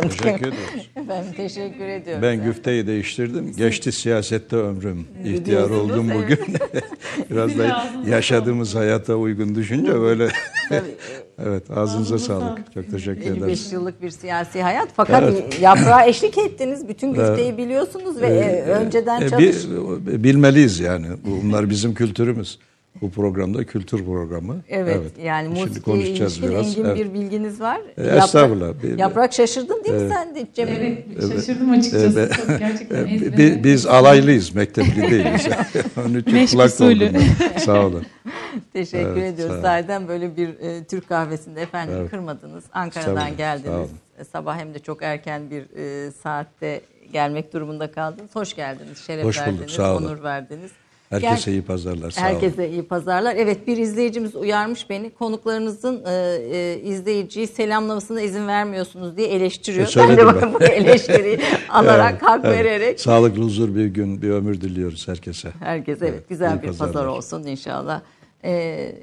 Allah. Teşekkür ediyoruz. Efendim teşekkür ediyorum. Ben güfteyi değiştirdim. Geçti siyasette ömrüm. İhtiyar oldum evet. bugün. Biraz da yaşadığımız hayata uygun düşünce böyle. evet ağzınıza sağlık. Çok teşekkür ederim. 55 yıllık bir siyasi hayat fakat yaprağa eşlik ettiniz. Bütün güfteyi biliyorsunuz ve e, önceden E, çalış. bi- bilmeliyiz yani. Bunlar bizim kültürümüz. Bu programda kültür programı. Evet, yani Şimdi musikiye konuşacağız ilişkin biraz. engin Evet. bir bilginiz var. E, estağfurullah. Bir- yaprak şaşırdın değil mi sen de Cemil? Evet, şaşırdım açıkçası. Evet. Çok gerçekten E, ezbere. bi- Biz alaylıyız, mektepli değiliz. Onun için kulak doldum. Sağ olun. Teşekkür Evet, ediyoruz. Zaten böyle bir e, Türk kahvesinde efendim Evet. kırmadınız. Ankara'dan olun, geldiniz. E, Sabah hem de çok erken bir e, saatte gelmek durumunda kaldınız. Hoş geldiniz. Şeref Hoş bulduk, verdiniz. sağ olun. Onur verdiniz. Herkese iyi pazarlar. Sağ olun. Herkese iyi pazarlar. Evet bir izleyicimiz uyarmış beni. Konuklarınızın e, e, izleyiciyi selamlamasına izin vermiyorsunuz diye eleştiriyor. E, ben de söyledim bu eleştiriyi alarak Evet, hak evet. vererek Sağlıklı, huzur bir gün, bir ömür diliyoruz herkese. herkese evet, Evet, güzel bir pazar olsun inşallah. E,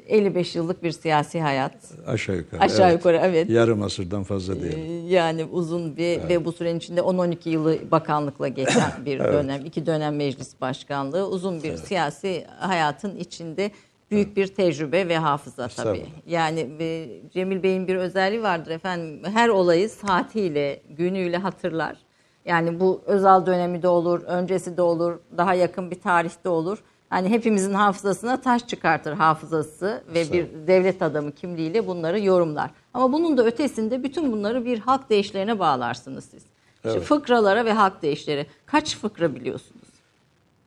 55 yıllık bir siyasi hayat. Aşağı yukarı. Aşağı yukarı, evet. Yarım asırdan fazla Ee, değil. Yani uzun bir ve bu sürenin içinde 10-12 yılı bakanlıkla geçen bir dönem, iki dönem meclis başkanlığı, uzun bir siyasi hayatın içinde büyük bir tecrübe ve hafıza tabii. Yani e, Cemil Bey'in bir özelliği vardır efendim. Her olayı saatiyle, günüyle hatırlar. Yani bu Özal dönemi de olur, öncesi de olur, daha yakın bir tarihte olur. Hani hepimizin hafızasına taş çıkartır hafızası ve bir devlet adamı kimliğiyle bunları yorumlar. Ama bunun da ötesinde bütün bunları bir halk deyişlerine bağlarsınız siz. İşte fıkralara ve halk deyişleri. Kaç fıkra biliyorsunuz?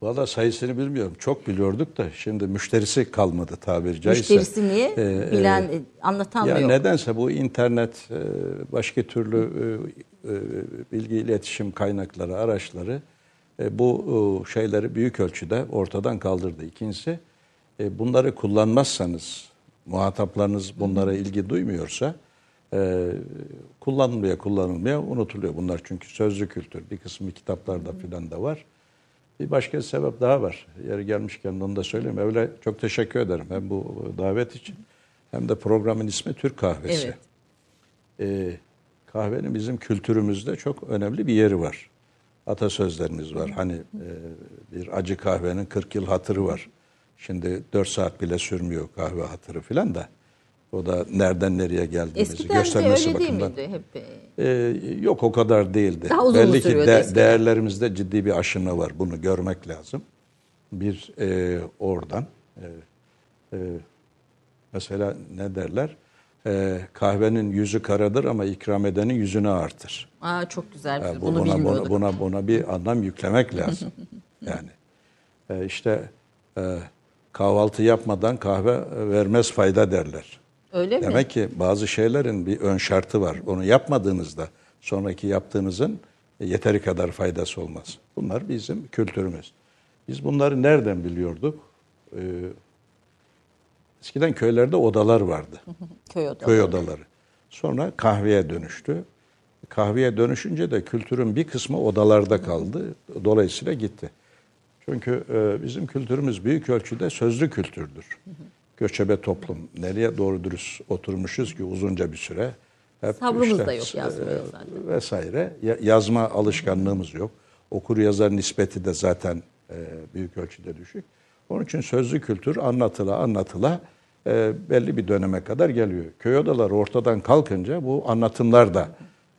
Valla sayısını bilmiyorum. Çok biliyorduk da şimdi müşterisi kalmadı tabiri caizse. Müşterisi niye? Ee, Bilen, e, anlatan ya mı yok? nedense bu internet, e, başka türlü e, e, bilgi iletişim kaynakları, araçları bu e, şeyleri büyük ölçüde ortadan kaldırdı. İkincisi e, bunları kullanmazsanız, muhataplarınız bunlara ilgi duymuyorsa e, kullanılmaya kullanılmaya unutuluyor. Bunlar çünkü sözlü kültür. Bir kısmı kitaplarda filan da var. Bir başka sebep daha var. Yeri gelmişken onu da söyleyeyim. Öyle çok teşekkür ederim hem bu davet için hem de programın ismi Türk Kahvesi. Evet. Ee, kahvenin bizim kültürümüzde çok önemli bir yeri var. Atasözlerimiz var. Hani e, bir acı kahvenin 40 yıl hatırı var. Şimdi 4 saat bile sürmüyor kahve hatırı filan da. O da nereden nereye geldiğimizi Eskiden de göstermesi öyle değil bakımından. miydi? Hep, Ee, yok o kadar değildi. Daha uzun Belli ki de- eskiden? değerlerimizde ciddi bir aşınma var. Bunu görmek lazım. Bir e, oradan. e, e, mesela ne derler? E, kahvenin yüzü karadır ama ikram edenin yüzünü artır. Aa, çok güzel. Ha, bu- Bunu buna, bilmiyorduk. buna, buna, buna bir anlam yüklemek lazım. yani e, işte e, kahvaltı yapmadan kahve vermez fayda derler. Öyle mi? Demek ki bazı şeylerin bir ön şartı var. Onu yapmadığınızda sonraki yaptığınızın yeteri kadar faydası olmaz. Bunlar bizim kültürümüz. Biz bunları nereden biliyorduk? Ee, eskiden köylerde odalar vardı. Köy odaları. Köy odaları. Sonra kahveye dönüştü. Kahveye dönüşünce de kültürün bir kısmı odalarda kaldı. Dolayısıyla gitti. Çünkü e, bizim kültürümüz büyük ölçüde sözlü kültürdür. Göçebe toplum. Nereye doğru dürüst oturmuşuz ki uzunca bir süre. Hep Sabrımız da yok yazmaya e, zaten. Vesaire. Ya- Yazma alışkanlığımız yok. Okur yazar nispeti de zaten e, büyük ölçüde düşük. Onun için sözlü kültür anlatıla anlatıla e, belli bir döneme kadar geliyor. Köy odaları ortadan kalkınca bu anlatımlar da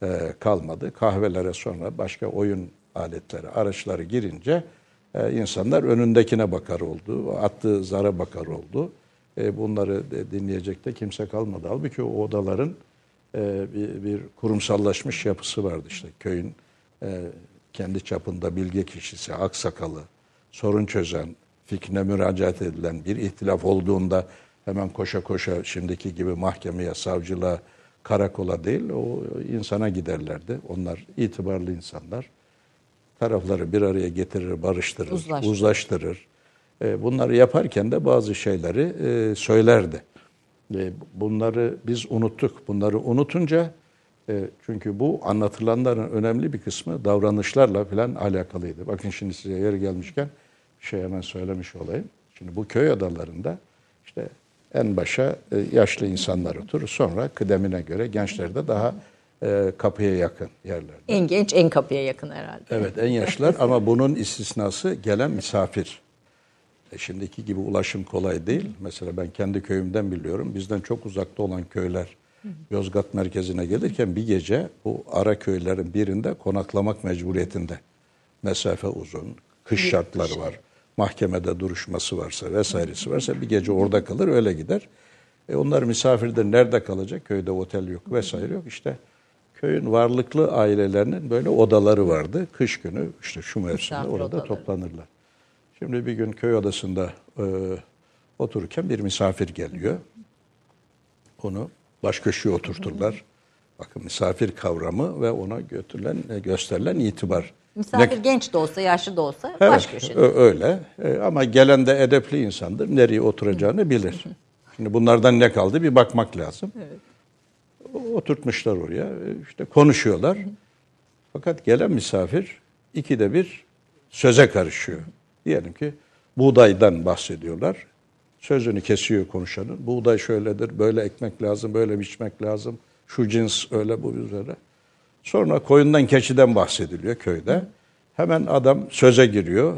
e, kalmadı. Kahvelere sonra başka oyun aletleri, araçları girince e, insanlar önündekine bakar oldu, attığı zara bakar oldu. E, bunları dinleyecek de kimse kalmadı. Halbuki o odaların e, bir, bir kurumsallaşmış yapısı vardı işte köyün e, kendi çapında bilge kişisi, aksakalı, sorun çözen, fikrine müracaat edilen bir ihtilaf olduğunda hemen koşa koşa şimdiki gibi mahkemeye, savcılığa, karakola değil o insana giderlerdi. Onlar itibarlı insanlar. Tarafları bir araya getirir, barıştırır, Uzlaştırır. uzlaştırır. E, Bunları yaparken de bazı şeyleri e, söylerdi. E, Bunları biz unuttuk. Bunları unutunca çünkü bu anlatılanların önemli bir kısmı davranışlarla falan alakalıydı. Bakın şimdi size yer gelmişken şey hemen söylemiş olayım. Şimdi bu köy adalarında işte en başa e, yaşlı insanlar oturur. Sonra kıdemine göre gençler de daha e, kapıya yakın yerlerde. En genç en kapıya yakın herhalde. Evet en yaşlılar ama bunun istisnası gelen misafir. E, şimdiki gibi ulaşım kolay değil. Mesela ben kendi köyümden biliyorum. Bizden çok uzakta olan köyler Yozgat merkezine gelirken bir gece bu ara köylerin birinde konaklamak mecburiyetinde. Mesafe uzun, kış şartları var. Mahkemede duruşması varsa vesairesi varsa bir gece orada kalır öyle gider. E onlar misafirde nerede kalacak? Köyde otel yok vesaire yok. İşte köyün varlıklı ailelerinin böyle odaları vardı. Kış günü işte şu mevsimde Misafir orada odaları. toplanırlar. Şimdi bir gün köy odasında e, otururken bir misafir geliyor. Onu baş köşeye oturturlar. Bakın misafir kavramı ve ona götürülen, gösterilen itibar. Misafir Ne- genç de olsa, yaşlı da olsa Evet, baş köşede. öyle. E, ama gelen de edepli insandır. Nereye oturacağını bilir. Şimdi bunlardan ne kaldı bir bakmak lazım. O- Oturtmuşlar oraya. e, işte konuşuyorlar. Fakat gelen misafir ikide bir söze karışıyor. Diyelim ki buğdaydan bahsediyorlar. Sözünü kesiyor konuşanın. Buğday şöyledir, böyle ekmek lazım, böyle biçmek lazım. Şu cins öyle bu üzere. Sonra koyundan keçiden bahsediliyor köyde. Hemen adam söze giriyor.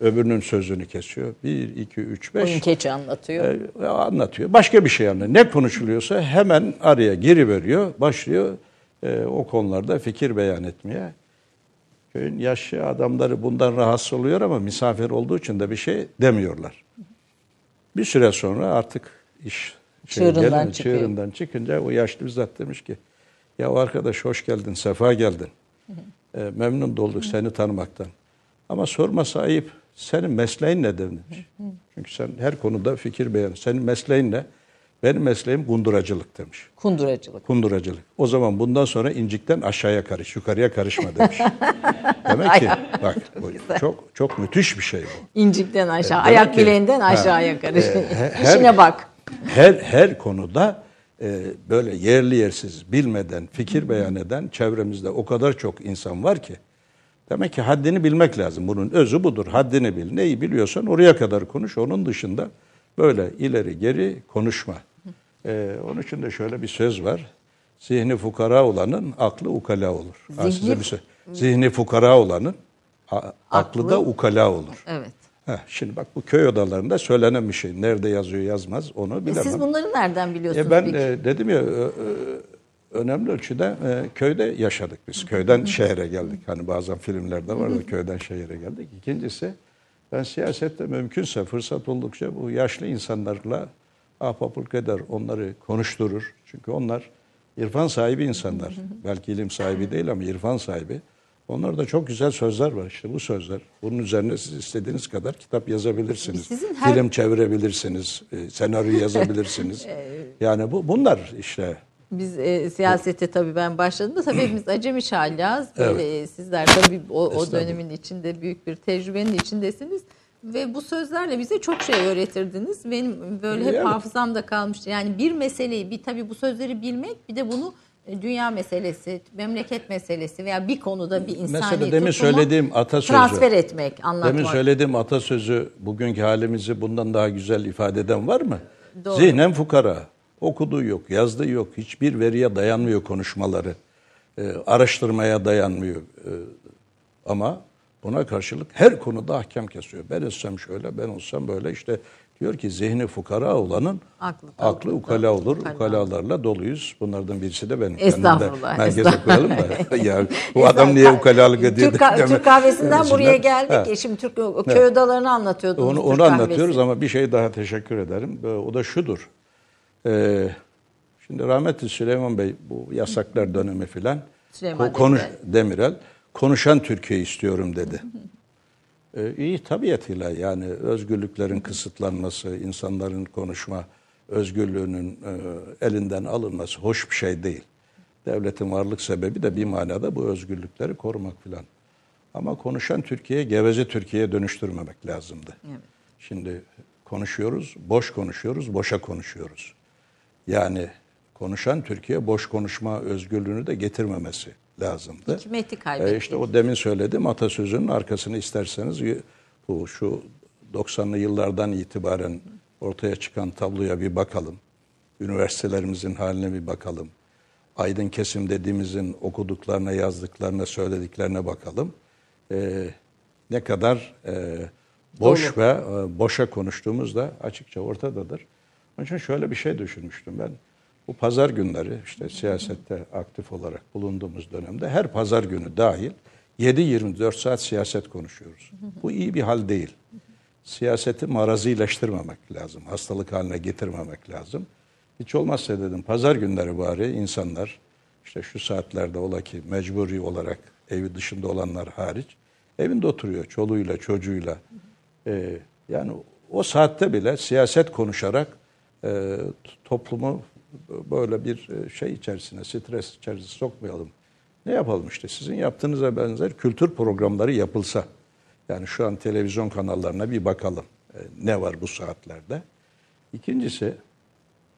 Öbürünün sözünü kesiyor. Bir, iki, üç, beş. Oyun keçi anlatıyor. E, anlatıyor. Başka bir şey anlatıyor. Ne konuşuluyorsa hemen araya giriveriyor. Başlıyor e, o konularda fikir beyan etmeye. Köyün yaşlı adamları bundan rahatsız oluyor ama misafir olduğu için de bir şey demiyorlar. Bir süre sonra artık iş Çığırından gelince, çıkıyor. çığırından çıkınca o yaşlı bizzat demiş ki ya arkadaş hoş geldin, sefa geldin. E, memnun olduk seni tanımaktan. Ama sorması ayıp. Senin mesleğin ne demiş. Çünkü sen her konuda fikir beyan. Senin mesleğin ne? Benim mesleğim kunduracılık demiş. Kunduracılık. Kunduracılık. O zaman bundan sonra incikten aşağıya karış, yukarıya karışma demiş. Demek ki bak bu çok çok müthiş bir şey bu. İncikten aşağı, Demek ayak ki- bileğinden aşağıya karış. e, he- her- İşine bak. Her her konuda e, böyle yerli yersiz bilmeden fikir beyan eden çevremizde o kadar çok insan var ki. Demek ki haddini bilmek lazım. Bunun özü budur. Haddini bil. Neyi biliyorsan oraya kadar konuş. Onun dışında böyle ileri geri konuşma. E, onun için de şöyle bir söz var. Zihni fukara olanın aklı ukala olur. Ha, size Zihni- bir söz. Zihni fukara olanın a- aklı da Aklı- ukala olur. Evet. Heh, şimdi bak bu köy odalarında söylenen bir şey. Nerede yazıyor yazmaz onu E bilemem. siz bunları nereden biliyorsunuz E ben peki? e, dedim ya ö- ö- önemli ölçüde e, köyde yaşadık biz. Köyden şehre geldik. Hani bazen filmlerde var da köyden şehre geldik. İkincisi ben siyasette mümkünse fırsat oldukça bu yaşlı insanlarla ahbaplık eder, onları konuşturur. Çünkü onlar irfan sahibi insanlar. Belki ilim sahibi değil ama irfan sahibi. Onlarda çok güzel sözler var işte bu sözler. Bunun üzerine siz istediğiniz kadar kitap yazabilirsiniz. Sizin her- Film çevirebilirsiniz, e, senaryo yazabilirsiniz. yani bu bunlar işte Biz e, siyasete tabii ben başladığımda tabii hepimiz acemi şalyaz. Böyle e, sizler tabii o, o dönemin içinde büyük bir tecrübenin içindesiniz. Ve bu sözlerle bize çok şey öğretirdiniz. Benim böyle hep Yani. hafızamda kalmıştı. Yani bir meseleyi, bir tabii bu sözleri bilmek, bir de bunu dünya meselesi, memleket meselesi veya bir konuda bir insani Mesela demin söylediğim atasözü. transfer etmek, anlatmak. Demin söylediğim atasözü bugünkü halimizi bundan daha güzel ifade eden var mı? Doğru. Zihnen fukara. Okuduğu yok, yazdığı yok. Hiçbir veriye dayanmıyor konuşmaları. Ee, araştırmaya dayanmıyor. Ee, ama buna karşılık her konuda ahkam kesiyor. Ben olsam şöyle, ben olsam böyle. İşte diyor ki zihni fukara olanın Aklı aklı, ukala olur. ukala. Ukalalarla doluyuz. Bunlardan birisi de benim. Estağfurullah, Merkeze estağfurullah. koyalım da. ya, bu adam niye ukalalık ediyor? Türk, deme. Türk kahvesinden Demesinden. buraya geldik. Ha. E Şimdi Türk köy odalarını anlatıyordunuz. Onu, Türk onu kahvesi. anlatıyoruz ama bir şey daha teşekkür ederim. Ee, O da şudur. Ee, şimdi rahmetli Süleyman Bey bu yasaklar dönemi filan Süleyman ko- konuş Demirel. Demirel konuşan Türkiye istiyorum dedi. Ee, iyi tabiatıyla yani özgürlüklerin kısıtlanması, insanların konuşma özgürlüğünün e, elinden alınması hoş bir şey değil. Devletin varlık sebebi de bir manada bu özgürlükleri korumak filan. Ama konuşan Türkiye'ye geveze Türkiye'ye dönüştürmemek lazımdı. Şimdi konuşuyoruz, boş konuşuyoruz, boşa konuşuyoruz. Yani konuşan Türkiye boş konuşma özgürlüğünü de getirmemesi lazımdı. Hikmeti kaybetti. E işte o demin söylediğim atasözünün arkasını isterseniz bu şu 90'lı yıllardan itibaren ortaya çıkan tabloya bir bakalım. Üniversitelerimizin haline bir bakalım. aydın kesim dediğimizin okuduklarına, yazdıklarına, söylediklerine bakalım. E, ne kadar e, boş ve e, boşa konuştuğumuz da açıkça ortadadır. Onun için şöyle bir şey düşünmüştüm ben. Bu pazar günleri işte siyasette aktif olarak bulunduğumuz dönemde her pazar günü dahil 7-24 saat siyaset konuşuyoruz. Bu iyi bir hal değil. Siyaseti marazileştirmemek lazım. Hastalık haline getirmemek lazım. Hiç olmazsa dedim pazar günleri bari insanlar işte şu saatlerde ola ki mecburi olarak evi dışında olanlar hariç evinde oturuyor çoluğuyla çocuğuyla. Ee, yani o saatte bile siyaset konuşarak e, toplumu böyle bir e, şey içerisine, stres içerisine sokmayalım. Ne yapalım işte sizin yaptığınıza benzer kültür programları yapılsa. Yani şu an televizyon kanallarına bir bakalım e, ne var bu saatlerde. İkincisi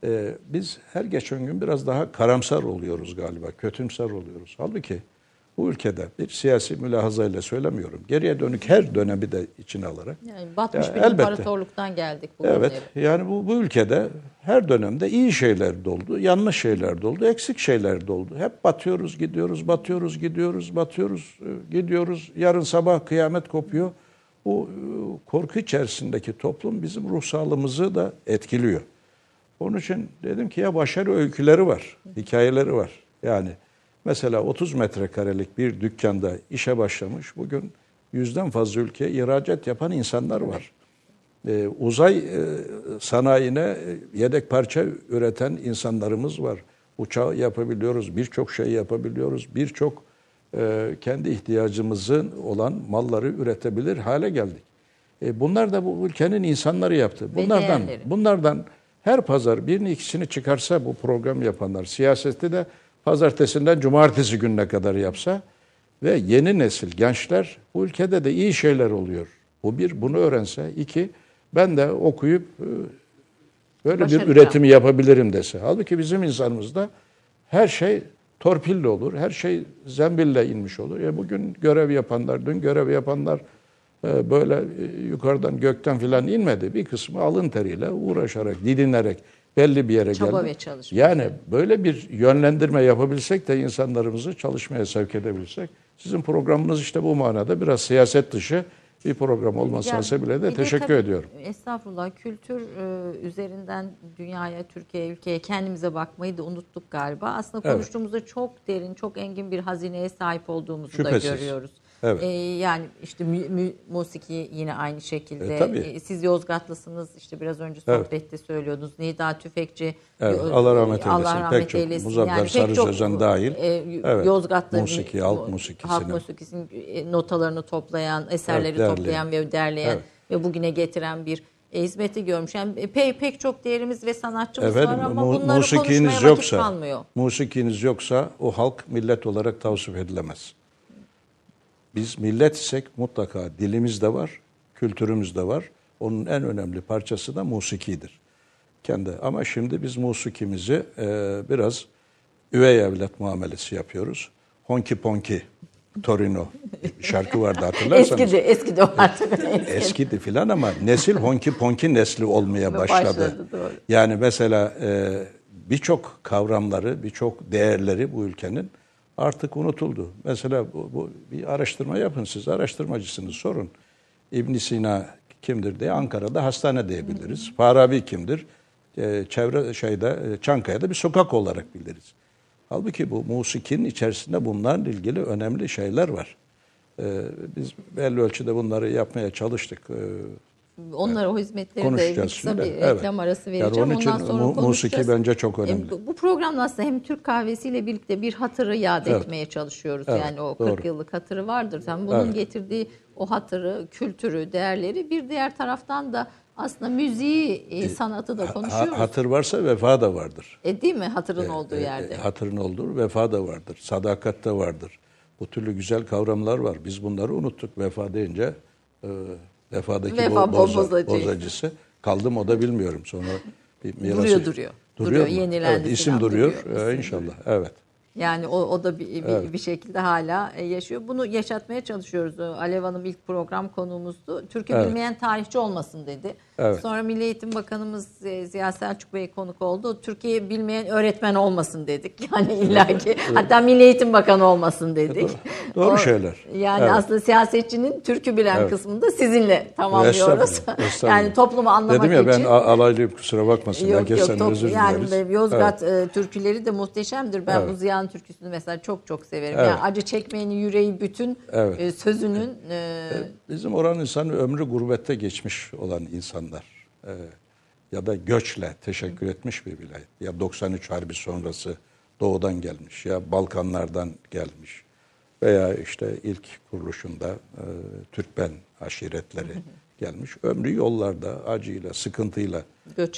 e, biz her geçen gün biraz daha karamsar oluyoruz galiba, kötümser oluyoruz. Halbuki bu ülkede bir siyasi mülahazayla söylemiyorum. Geriye dönük her dönemi de içine alarak. Yani batmış Ya, bir elbette. imparatorluktan geldik bugünlere. Evet, yani bu, bu ülkede her dönemde iyi şeyler de oldu, yanlış şeyler de oldu, eksik şeyler de oldu. Hep batıyoruz, gidiyoruz, batıyoruz, gidiyoruz, batıyoruz, e, gidiyoruz. Yarın sabah kıyamet kopuyor. Bu e, korku içerisindeki toplum bizim ruh sağlığımızı da etkiliyor. Onun için dedim ki ya başarı öyküleri var, hikayeleri var. Yani mesela 30 metrekarelik bir dükkanda işe başlamış, bugün yüzden fazla ülkeye ihracat yapan insanlar var. Ee, uzay e, sanayine e, yedek parça üreten insanlarımız var. Uçağı yapabiliyoruz, birçok şey yapabiliyoruz, birçok e, kendi ihtiyacımızın olan malları üretebilir hale geldik. E, bunlar da bu ülkenin insanları yaptı. Bunlardan, bunlardan her pazar birini ikisini çıkarsa bu program yapanlar, siyasette de pazartesinden cumartesi gününe kadar yapsa ve yeni nesil gençler bu ülkede de iyi şeyler oluyor. Bu bir, bunu öğrense. iki ben de okuyup e, böyle bir Başaracağım. üretimi yapabilirim dese. Halbuki bizim insanımızda her şey torpille olur, her şey zembille inmiş olur. Ya bugün görev yapanlar, dün görev yapanlar e, böyle e, yukarıdan gökten filan inmedi. Bir kısmı alın teriyle uğraşarak, didinerek belli bir yere Çaba geldi. ve çalışma. Yani böyle bir yönlendirme yapabilsek de insanlarımızı çalışmaya sevk edebilsek. Sizin programınız işte bu manada biraz siyaset dışı bir program olması Yani hasebiyle de teşekkür tabii, ediyorum. Estağfurullah. Kültür e, üzerinden dünyaya, Türkiye'ye, ülkeye kendimize bakmayı da unuttuk galiba. Aslında Evet. konuştuğumuzda çok derin, çok engin bir hazineye sahip olduğumuzu Şüphesiz. da görüyoruz. Evet. E, yani işte mü, mü- musiki yine aynı şekilde. E, tabii. E, siz Yozgatlısınız. işte biraz önce Evet. sohbette söylüyordunuz. Nida Tüfekçi. Evet, Yo- Allah rahmet Allah eylesin. rahmet Pek çok, eylesin. Muzaffer pek Sarı çok, dahil. e, Evet. Yozgat'ta Musiki, halk musikisini. halk musikisinin e, notalarını toplayan, eserleri Evet, derleyen. toplayan ve derleyen Evet. ve bugüne getiren bir e, hizmeti görmüş. Yani e, pe- pek çok değerimiz ve sanatçımız Efendim, var ama mu- bunları konuşmaya vakit yoksa, kalmıyor. musikiniz yoksa o halk millet olarak tavsif edilemez. Biz millet isek mutlaka dilimiz de var, kültürümüz de var. Onun en önemli parçası da musikidir. Kendi ama şimdi biz musikimizi e, biraz üvey evlat muamelesi yapıyoruz. Honky Ponky Torino şarkı vardı hatırlarsanız. Eskidi, eskidi o artık. Eskidi filan ama nesil honki ponki nesli olmaya başladı. Başladı, doğru. Yani mesela e, birçok kavramları, birçok değerleri bu ülkenin artık unutuldu. Mesela bu, bu bir araştırma yapın siz, araştırmacısınız sorun. İbn Sina kimdir diye Ankara'da hastane diyebiliriz. Farabi kimdir? E, çevre şeyde e, Çankaya'da bir sokak olarak biliriz. Halbuki bu musikinin içerisinde bunlarla ilgili önemli şeyler var. Ee, biz belli ölçüde bunları yapmaya çalıştık. Ee, Onlara o hizmetleri de kısa bir Evet. reklam arası Yani vereceğim. onun için Ondan sonra mu- musiki bence çok önemli. E, bu- Bu programda aslında hem Türk kahvesiyle birlikte bir hatırı yad Evet. etmeye çalışıyoruz. Evet, yani o doğru. 40 yıllık hatırı vardır. Sen bunun Evet. getirdiği o hatırı, kültürü, değerleri bir diğer taraftan da aslında müziği, e, sanatı da ha- konuşuyoruz. hatır varsa vefa da vardır. E, değil mi hatırın olduğu E, yerde? e, hatırın olduğu vefa da vardır. Sadakat de vardır. Bu türlü güzel kavramlar var. Biz bunları unuttuk. Vefa deyince e, vefadaki Vefa bo- boza- bozacı. bozacısı. Kaldım o da bilmiyorum. Sonra bir mirası... Duruyor, duruyor. Duruyor, mu? yenilendi Evet, isim duruyor. duruyor, Ee, inşallah. Evet. Yani o, o da bir, bir, bir şekilde hala e, yaşıyor. Bunu yaşatmaya çalışıyoruz. Alev Hanım ilk program konuğumuzdu. Türkü Evet. bilmeyen tarihçi olmasın dedi. Evet. Sonra Milli Eğitim Bakanımız e, Ziya Selçuk Bey konuk oldu. Türkiye bilmeyen öğretmen olmasın dedik. Yani illaki hatta Milli Eğitim Bakanı olmasın dedik. Doğru şeyler. Yani Evet. aslında siyasetçinin türkü bilen Evet. kısmında sizinle tamamlıyoruz. Estağfurullah, estağfurullah. yani toplumu anlamak Dedim ya ben için. a- alaylıyım kusura bakmasın. Yok Herkesten yok top- özür yani dileriz. be- Yozgat e, türküleri de muhteşemdir. Ben Evet. bu Türküsünü mesela çok çok severim. Evet. Yani acı çekmeyenin yüreği bütün Evet. e, sözünün e, Bizim oranın insanı ömrü gurbette geçmiş olan insanlar. Ee, ya da göçle teşekkür etmiş bir vilayet. Ya 93 Harbi sonrası doğudan gelmiş ya Balkanlardan gelmiş. Veya işte ilk kuruluşunda e, Türkmen aşiretleri gelmiş. Ömrü yollarda acıyla, sıkıntıyla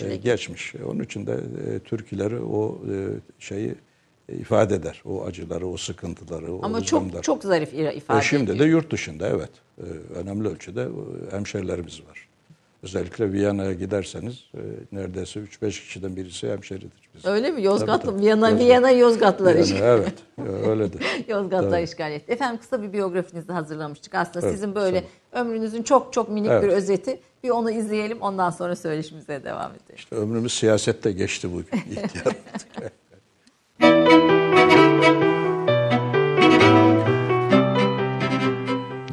e, geçmiş. Onun için de e, türküleri o e, şeyi ifade eder. O acıları, o sıkıntıları, o ama çok hüzünleri. çok zarif ira- E ifade şimdi ediyor. de yurt dışında evet. E, önemli ölçüde e, hemşerilerimiz var. Özellikle Viyana'ya giderseniz e, neredeyse 3-5 kişiden birisi hemşeridir. Bizim. Öyle mi? Yozgatlı Tabii, tabii. Viyana, Yozgat. Viyana Yozgatlılar Yani için. evet, öyledir. Yozgatlar Tabii. işgal etti. Efendim kısa bir biyografinizi hazırlamıştık. Aslında Evet, sizin böyle ömrünüzün çok çok minik Evet. bir özeti. Bir onu izleyelim ondan sonra söyleşimize devam edelim. İşte ömrümüz siyasette geçti bu ihtiyar.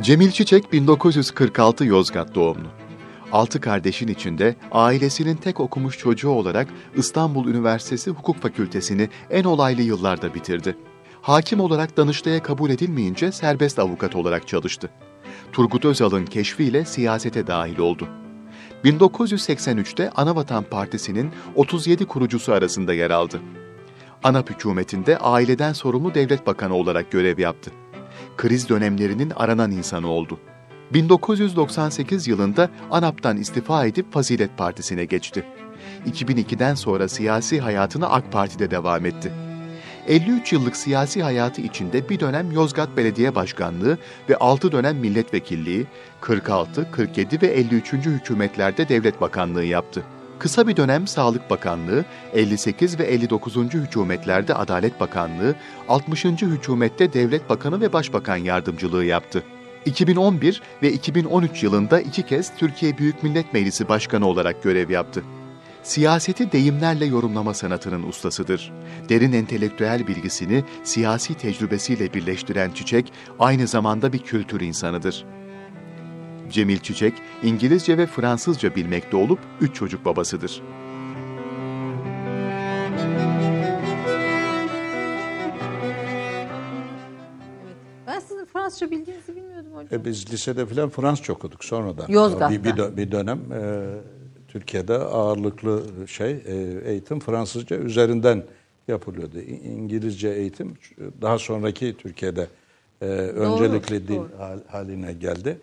Cemil Çiçek 1946 Yozgat doğumlu. Altı kardeşin içinde ailesinin tek okumuş çocuğu olarak İstanbul Üniversitesi Hukuk Fakültesini en olaylı yıllarda bitirdi. Hakim olarak Danıştay'a kabul edilmeyince serbest avukat olarak çalıştı. Turgut Özal'ın keşfiyle siyasete dahil oldu. 1983'te Anavatan Partisi'nin 37 kurucusu arasında yer aldı. ANAP hükümetinde aileden sorumlu devlet bakanı olarak görev yaptı. Kriz dönemlerinin aranan insanı oldu. 1998 yılında ANAP'tan istifa edip Fazilet Partisi'ne geçti. 2002'den sonra siyasi hayatına AK Parti'de devam etti. 53 yıllık siyasi hayatı içinde bir dönem Yozgat Belediye Başkanlığı ve 6 dönem milletvekilliği, 46, 47 ve 53. hükümetlerde devlet bakanlığı yaptı. Kısa bir dönem Sağlık Bakanlığı, 58 ve 59. hükümetlerde Adalet Bakanlığı, 60. hükümette Devlet Bakanı ve Başbakan Yardımcılığı yaptı. 2011 ve 2013 yılında iki kez Türkiye Büyük Millet Meclisi Başkanı olarak görev yaptı. Siyaseti deyimlerle yorumlama sanatının ustasıdır. Derin entelektüel bilgisini siyasi tecrübesiyle birleştiren Çiçek, aynı zamanda bir kültür insanıdır. Cemil Çiçek, İngilizce ve Fransızca bilmekte olup üç çocuk babasıdır. Ben sizin Fransızca bildiğinizi bilmiyordum hocam. E, biz lisede falan Fransızca okuduk sonradan. Yozgat'ta. Bir, bir, dö- bir dönem e, Türkiye'de ağırlıklı şey e, eğitim Fransızca üzerinden yapılıyordu. İngilizce eğitim daha sonraki Türkiye'de e, öncelikli dil doğru. hal- haline geldi.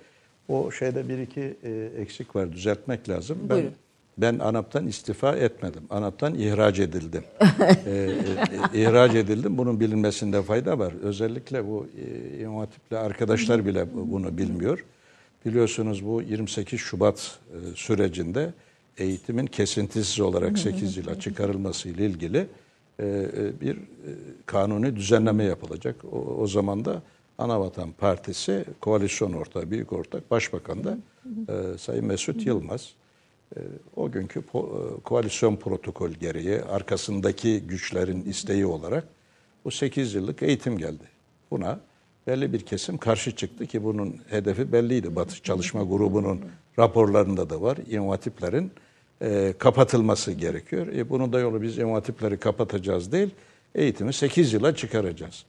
O şeyde bir iki e, eksik var düzeltmek lazım. Ben Buyurun. ben ANAP'tan istifa etmedim. ANAP'tan ihraç edildim. e, e, e, ihraç edildim. Bunun bilinmesinde fayda var. Özellikle bu e, İmam arkadaşlar bile bu- bunu bilmiyor. Biliyorsunuz bu 28 Şubat e, sürecinde eğitimin kesintisiz olarak 8 yıla çıkarılması ile ilgili e, e, bir e, kanuni düzenleme yapılacak. O, o zaman da Anavatan Partisi koalisyon ortağı, büyük ortak, başbakan da e, Sayın Mesut Yılmaz. E, o günkü po- e, koalisyon protokol gereği arkasındaki güçlerin isteği olarak bu 8 yıllık eğitim geldi. Buna belli bir kesim karşı çıktı ki bunun hedefi belliydi. Batı Çalışma Grubu'nun raporlarında da var. İmam Hatiplerin e, kapatılması gerekiyor. E, bunun da yolu biz İmam Hatipleri kapatacağız değil, eğitimi 8 yıla çıkaracağız.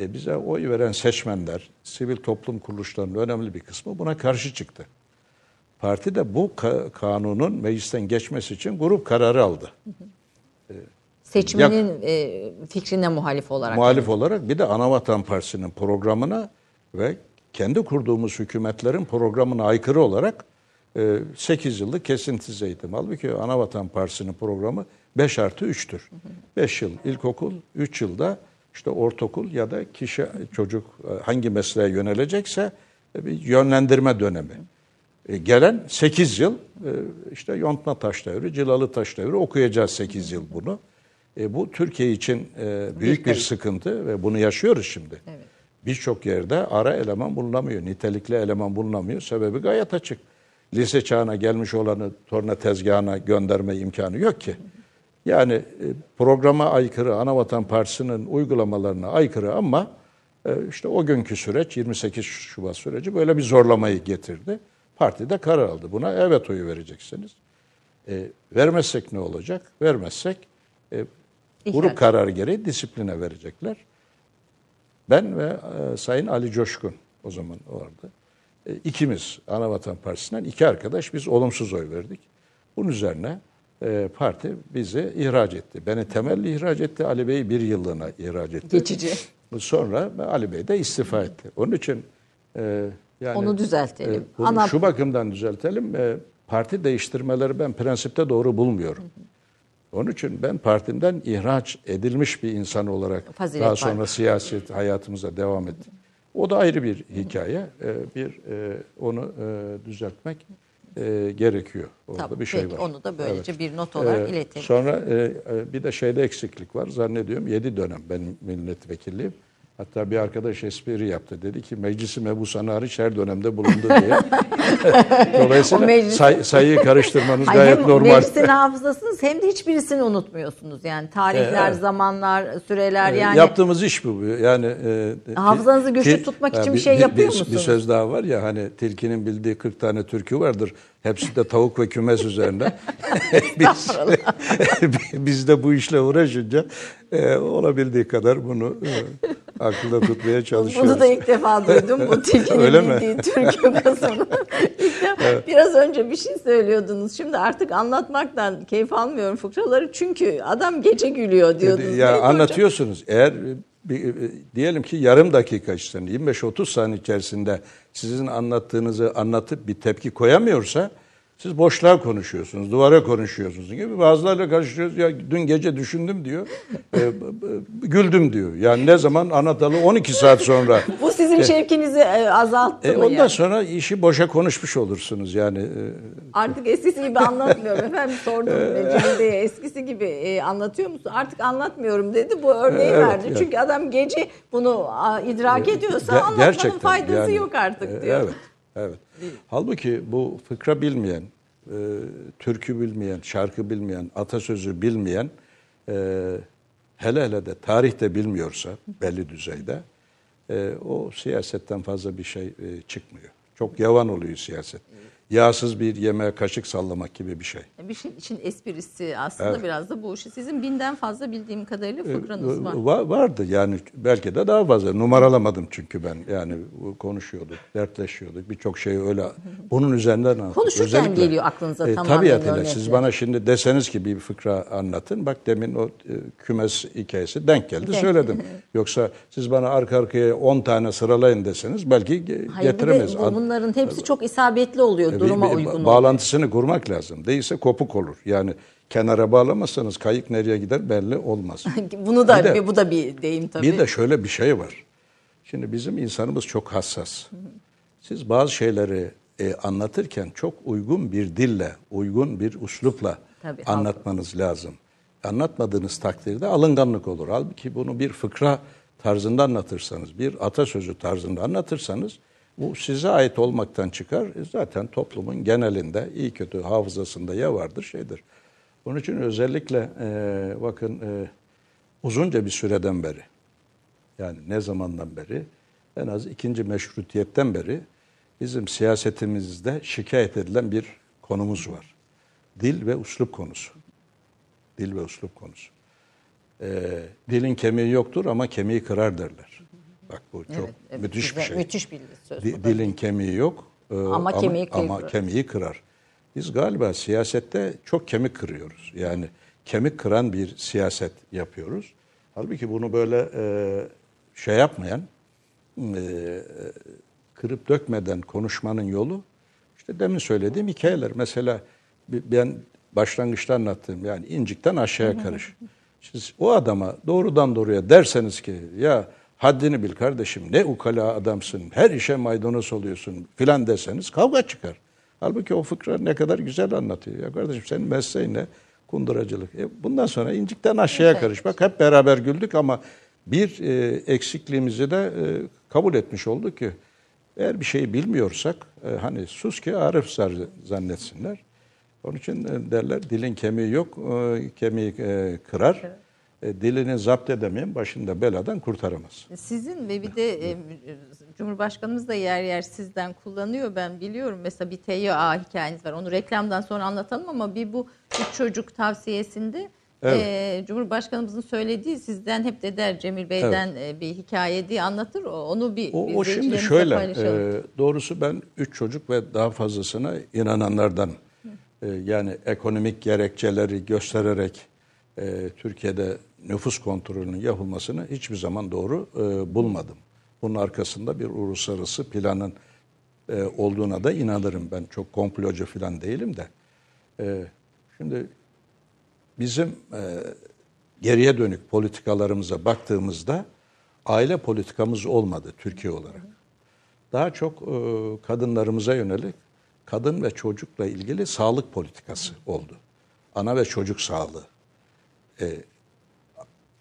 E, bize oy veren seçmenler, sivil toplum kuruluşlarının önemli bir kısmı buna karşı çıktı. Parti de bu ka- kanunun meclisten geçmesi için grup kararı aldı. Seçmenin e, fikrine muhalif olarak. Muhalif olarak bir de Anavatan Partisi'nin programına ve kendi kurduğumuz hükümetlerin programına aykırı olarak 8 yıllık kesintisiz eğitim. Halbuki Anavatan Partisi'nin programı 5 artı 3'tür. 5 yıl ilkokul, 3 yılda işte ortaokul ya da kişi çocuk e, hangi mesleğe yönelecekse e, bir yönlendirme dönemi. E, Gelen 8 yıl işte yontma taş devri, cilalı taş devri okuyacağız 8 yıl bunu. Bu Türkiye için büyük bir sıkıntı ve bunu yaşıyoruz şimdi. Birçok yerde ara eleman bulunamıyor, nitelikli eleman bulunamıyor. Sebebi gayet açık. Lise çağına gelmiş olanı torna tezgahına gönderme imkanı yok ki. Yani e, programa aykırı, Anavatan Partisi'nin uygulamalarına aykırı ama e, işte o günkü süreç 28 Şubat süreci böyle bir zorlamayı getirdi. Parti de karar aldı. Buna evet oyu vereceksiniz. E, vermezsek ne olacak? Vermezsek e, grup kararı gereği disipline verecekler. Ben ve e, Sayın Ali Coşkun o zaman vardı. E, ikimiz Anavatan Partisi'nden iki arkadaş biz olumsuz oy verdik. Bunun üzerine e, parti bizi ihraç etti. Beni temelli ihraç etti. Ali Bey'i bir yıllığına ihraç etti. Geçici. Sonra Ali Bey de istifa etti. Onun için e, yani Onu düzeltelim. bunu Ana- şu bakımdan düzeltelim. E, parti değiştirmeleri ben prensipte doğru bulmuyorum. Onun için ben partimden ihraç edilmiş bir insan olarak Fazilet daha var. sonra siyaset hayatımıza devam ettim. O da ayrı bir hikaye. E, bir e, onu e, düzeltmek e, gerekiyor. Orada Tamam, bir şey peki, var. onu da böylece bir not olarak Ee, iletelim. Sonra e, e, bir de şeyde eksiklik var. Zannediyorum 7 dönem benim milletvekilliğim. Hatta bir arkadaş espri yaptı. Dedi ki meclisi mebusan hariç her dönemde bulundu diye. Dolayısıyla meclis- say- sayıyı karıştırmanız Hayır, gayet hem normal. meclisin hafızasınız hem de hiçbirisini unutmuyorsunuz. Yani tarihler, Evet. zamanlar, süreler Ee, yani. Yaptığımız iş bu. Yani e, Hafızanızı güçlü til- tutmak için bir şey yapıyor bir, musunuz? Bir söz daha var ya hani tilkinin bildiği 40 tane türkü vardır. Hepsi de tavuk ve kümes üzerinde. biz, biz de bu işle uğraşınca e, olabildiği kadar bunu e, aklında tutmaya çalışıyoruz. Bunu da ilk defa duydum. Bu tilkinin bildiği Türk kısmını. İlk defa- Biraz önce bir şey söylüyordunuz. Şimdi artık anlatmaktan keyif almıyorum fıkraları. Çünkü adam gece gülüyor diyordunuz. Ya hocam? anlatıyorsunuz. Eğer e, bir, e, diyelim ki yarım dakika içerisinde 25-30 saniye içerisinde sizin anlattığınızı anlatıp bir tepki koyamıyorsa siz boşluğa konuşuyorsunuz, duvara konuşuyorsunuz gibi. Bazılarıyla karıştırıyoruz. Ya dün gece düşündüm diyor. e, güldüm diyor. Yani ne zaman anlatalı 12 saat sonra. Bu sizin şevkinizi e, azalttı E, mı ondan yani? sonra işi boşa konuşmuş olursunuz yani. e, Artık eskisi gibi anlatmıyorum. Efendim sordum Necmi Bey'e eskisi gibi e, anlatıyor musun? Artık anlatmıyorum dedi. Bu örneği Evet, verdi. evet. Çünkü adam gece bunu a, idrak ediyorsa Ge- anlatmanın faydası yani, yok artık e, diyor. Evet, Halbuki bu fıkra bilmeyen, e, türkü bilmeyen, şarkı bilmeyen, atasözü bilmeyen, e, hele hele de tarihte bilmiyorsa belli düzeyde, e, o siyasetten fazla bir şey e, çıkmıyor. Çok yavan oluyor siyaset. Yağsız bir yemeğe kaşık sallamak gibi bir şey. Bir şey için esprisi aslında biraz da bu. Sizin binden fazla bildiğim kadarıyla fıkranız var. Va- vardı yani belki de daha fazla. Numaralamadım çünkü ben. Yani konuşuyorduk, dertleşiyorduk. Birçok şeyi öyle bunun üzerinden anlattık. Konuşurken geliyor aklınıza tamamen Tabiatıyla örnekler. siz bana şimdi deseniz ki bir fıkra anlatın. Bak demin o e, kümes hikayesi denk geldi Denk. söyledim. Yoksa siz bana arka arkaya 10 tane sıralayın deseniz belki Hayır de getiremeyiz. bu- bunların hepsi çok isabetli oluyor, Bir- duruma bir uygun oluyor. Bağlantısını kurmak lazım. Değilse kopuk olur. Yani kenara bağlamazsanız kayık nereye gider belli olmaz. Bunu da Bir de- bu da bir deyim tabii. Bir de şöyle bir şey var. Şimdi bizim insanımız çok hassas. Siz bazı şeyleri e, anlatırken çok uygun bir dille, uygun bir uslupla Tabii, anlatmanız lazım. Anlatmadığınız takdirde alınganlık olur. Halbuki bunu bir fıkra tarzında anlatırsanız, bir atasözü tarzında anlatırsanız bu size ait olmaktan çıkar. E, zaten toplumun genelinde iyi kötü hafızasında ya vardır şeydir. Onun için özellikle e, bakın e, uzunca bir süreden beri yani ne zamandan beri en az ikinci meşrutiyetten beri bizim siyasetimizde şikayet edilen bir konumuz var. Dil ve uslup konusu. Dil ve uslup konusu. Ee, dilin kemiği yoktur ama kemiği kırar derler. Bak bu çok Evet, müthiş bir güzel, şey. Müthiş bir söz. Di- dilin kemiği yok e, Ama kemiği ama kırar. kemiği kırar. Biz galiba siyasette çok kemik kırıyoruz. Yani kemik kıran bir siyaset yapıyoruz. Halbuki bunu böyle e, şey yapmayan, e, kırıp dökmeden konuşmanın yolu işte demin söylediğim hikayeler. Mesela ben başlangıçta anlattığım yani incikten aşağıya karış. Siz o adama doğrudan doğruya derseniz ki ya haddini bil kardeşim ne ukala adamsın her işe maydanoz oluyorsun filan deseniz kavga çıkar. Halbuki o fıkra ne kadar güzel anlatıyor. Ya kardeşim senin mesleğin ne? kunduracılık. E, bundan sonra incikten aşağıya karışmak. Hep beraber güldük ama bir e, eksikliğimizi de e, kabul etmiş olduk ki eğer bir şeyi bilmiyorsak e, hani sus ki Arif zannetsinler. Onun için e, derler dilin kemiği yok, e, kemiği e, kırar. E, dilini zapt edemeyen başında beladan kurtaramaz. Sizin ve bir de e, Cumhurbaşkanımız da yer yer sizden kullanıyor ben biliyorum. Mesela bir TYA hikayeniz var. Onu reklamdan sonra anlatalım ama bir bu üç çocuk tavsiyesinde Evet. e, Cumhurbaşkanımızın söylediği sizden hep de der Cemil Bey'den e, bir hikaye diye anlatır. O- Onu bir O, o şimdi şöyle, e, doğrusu ben üç çocuk ve daha fazlasına inananlardan e, yani ekonomik gerekçeleri göstererek e, Türkiye'de nüfus kontrolünün yapılmasını hiçbir zaman doğru e, bulmadım. Bunun arkasında bir uluslararası planın e, olduğuna da inanırım. Ben çok komplocu falan değilim de. E, şimdi bizim e, geriye dönük politikalarımıza baktığımızda aile politikamız olmadı Türkiye olarak. Daha çok e, kadınlarımıza yönelik kadın ve çocukla ilgili sağlık politikası oldu. Ana ve çocuk sağlığı. E,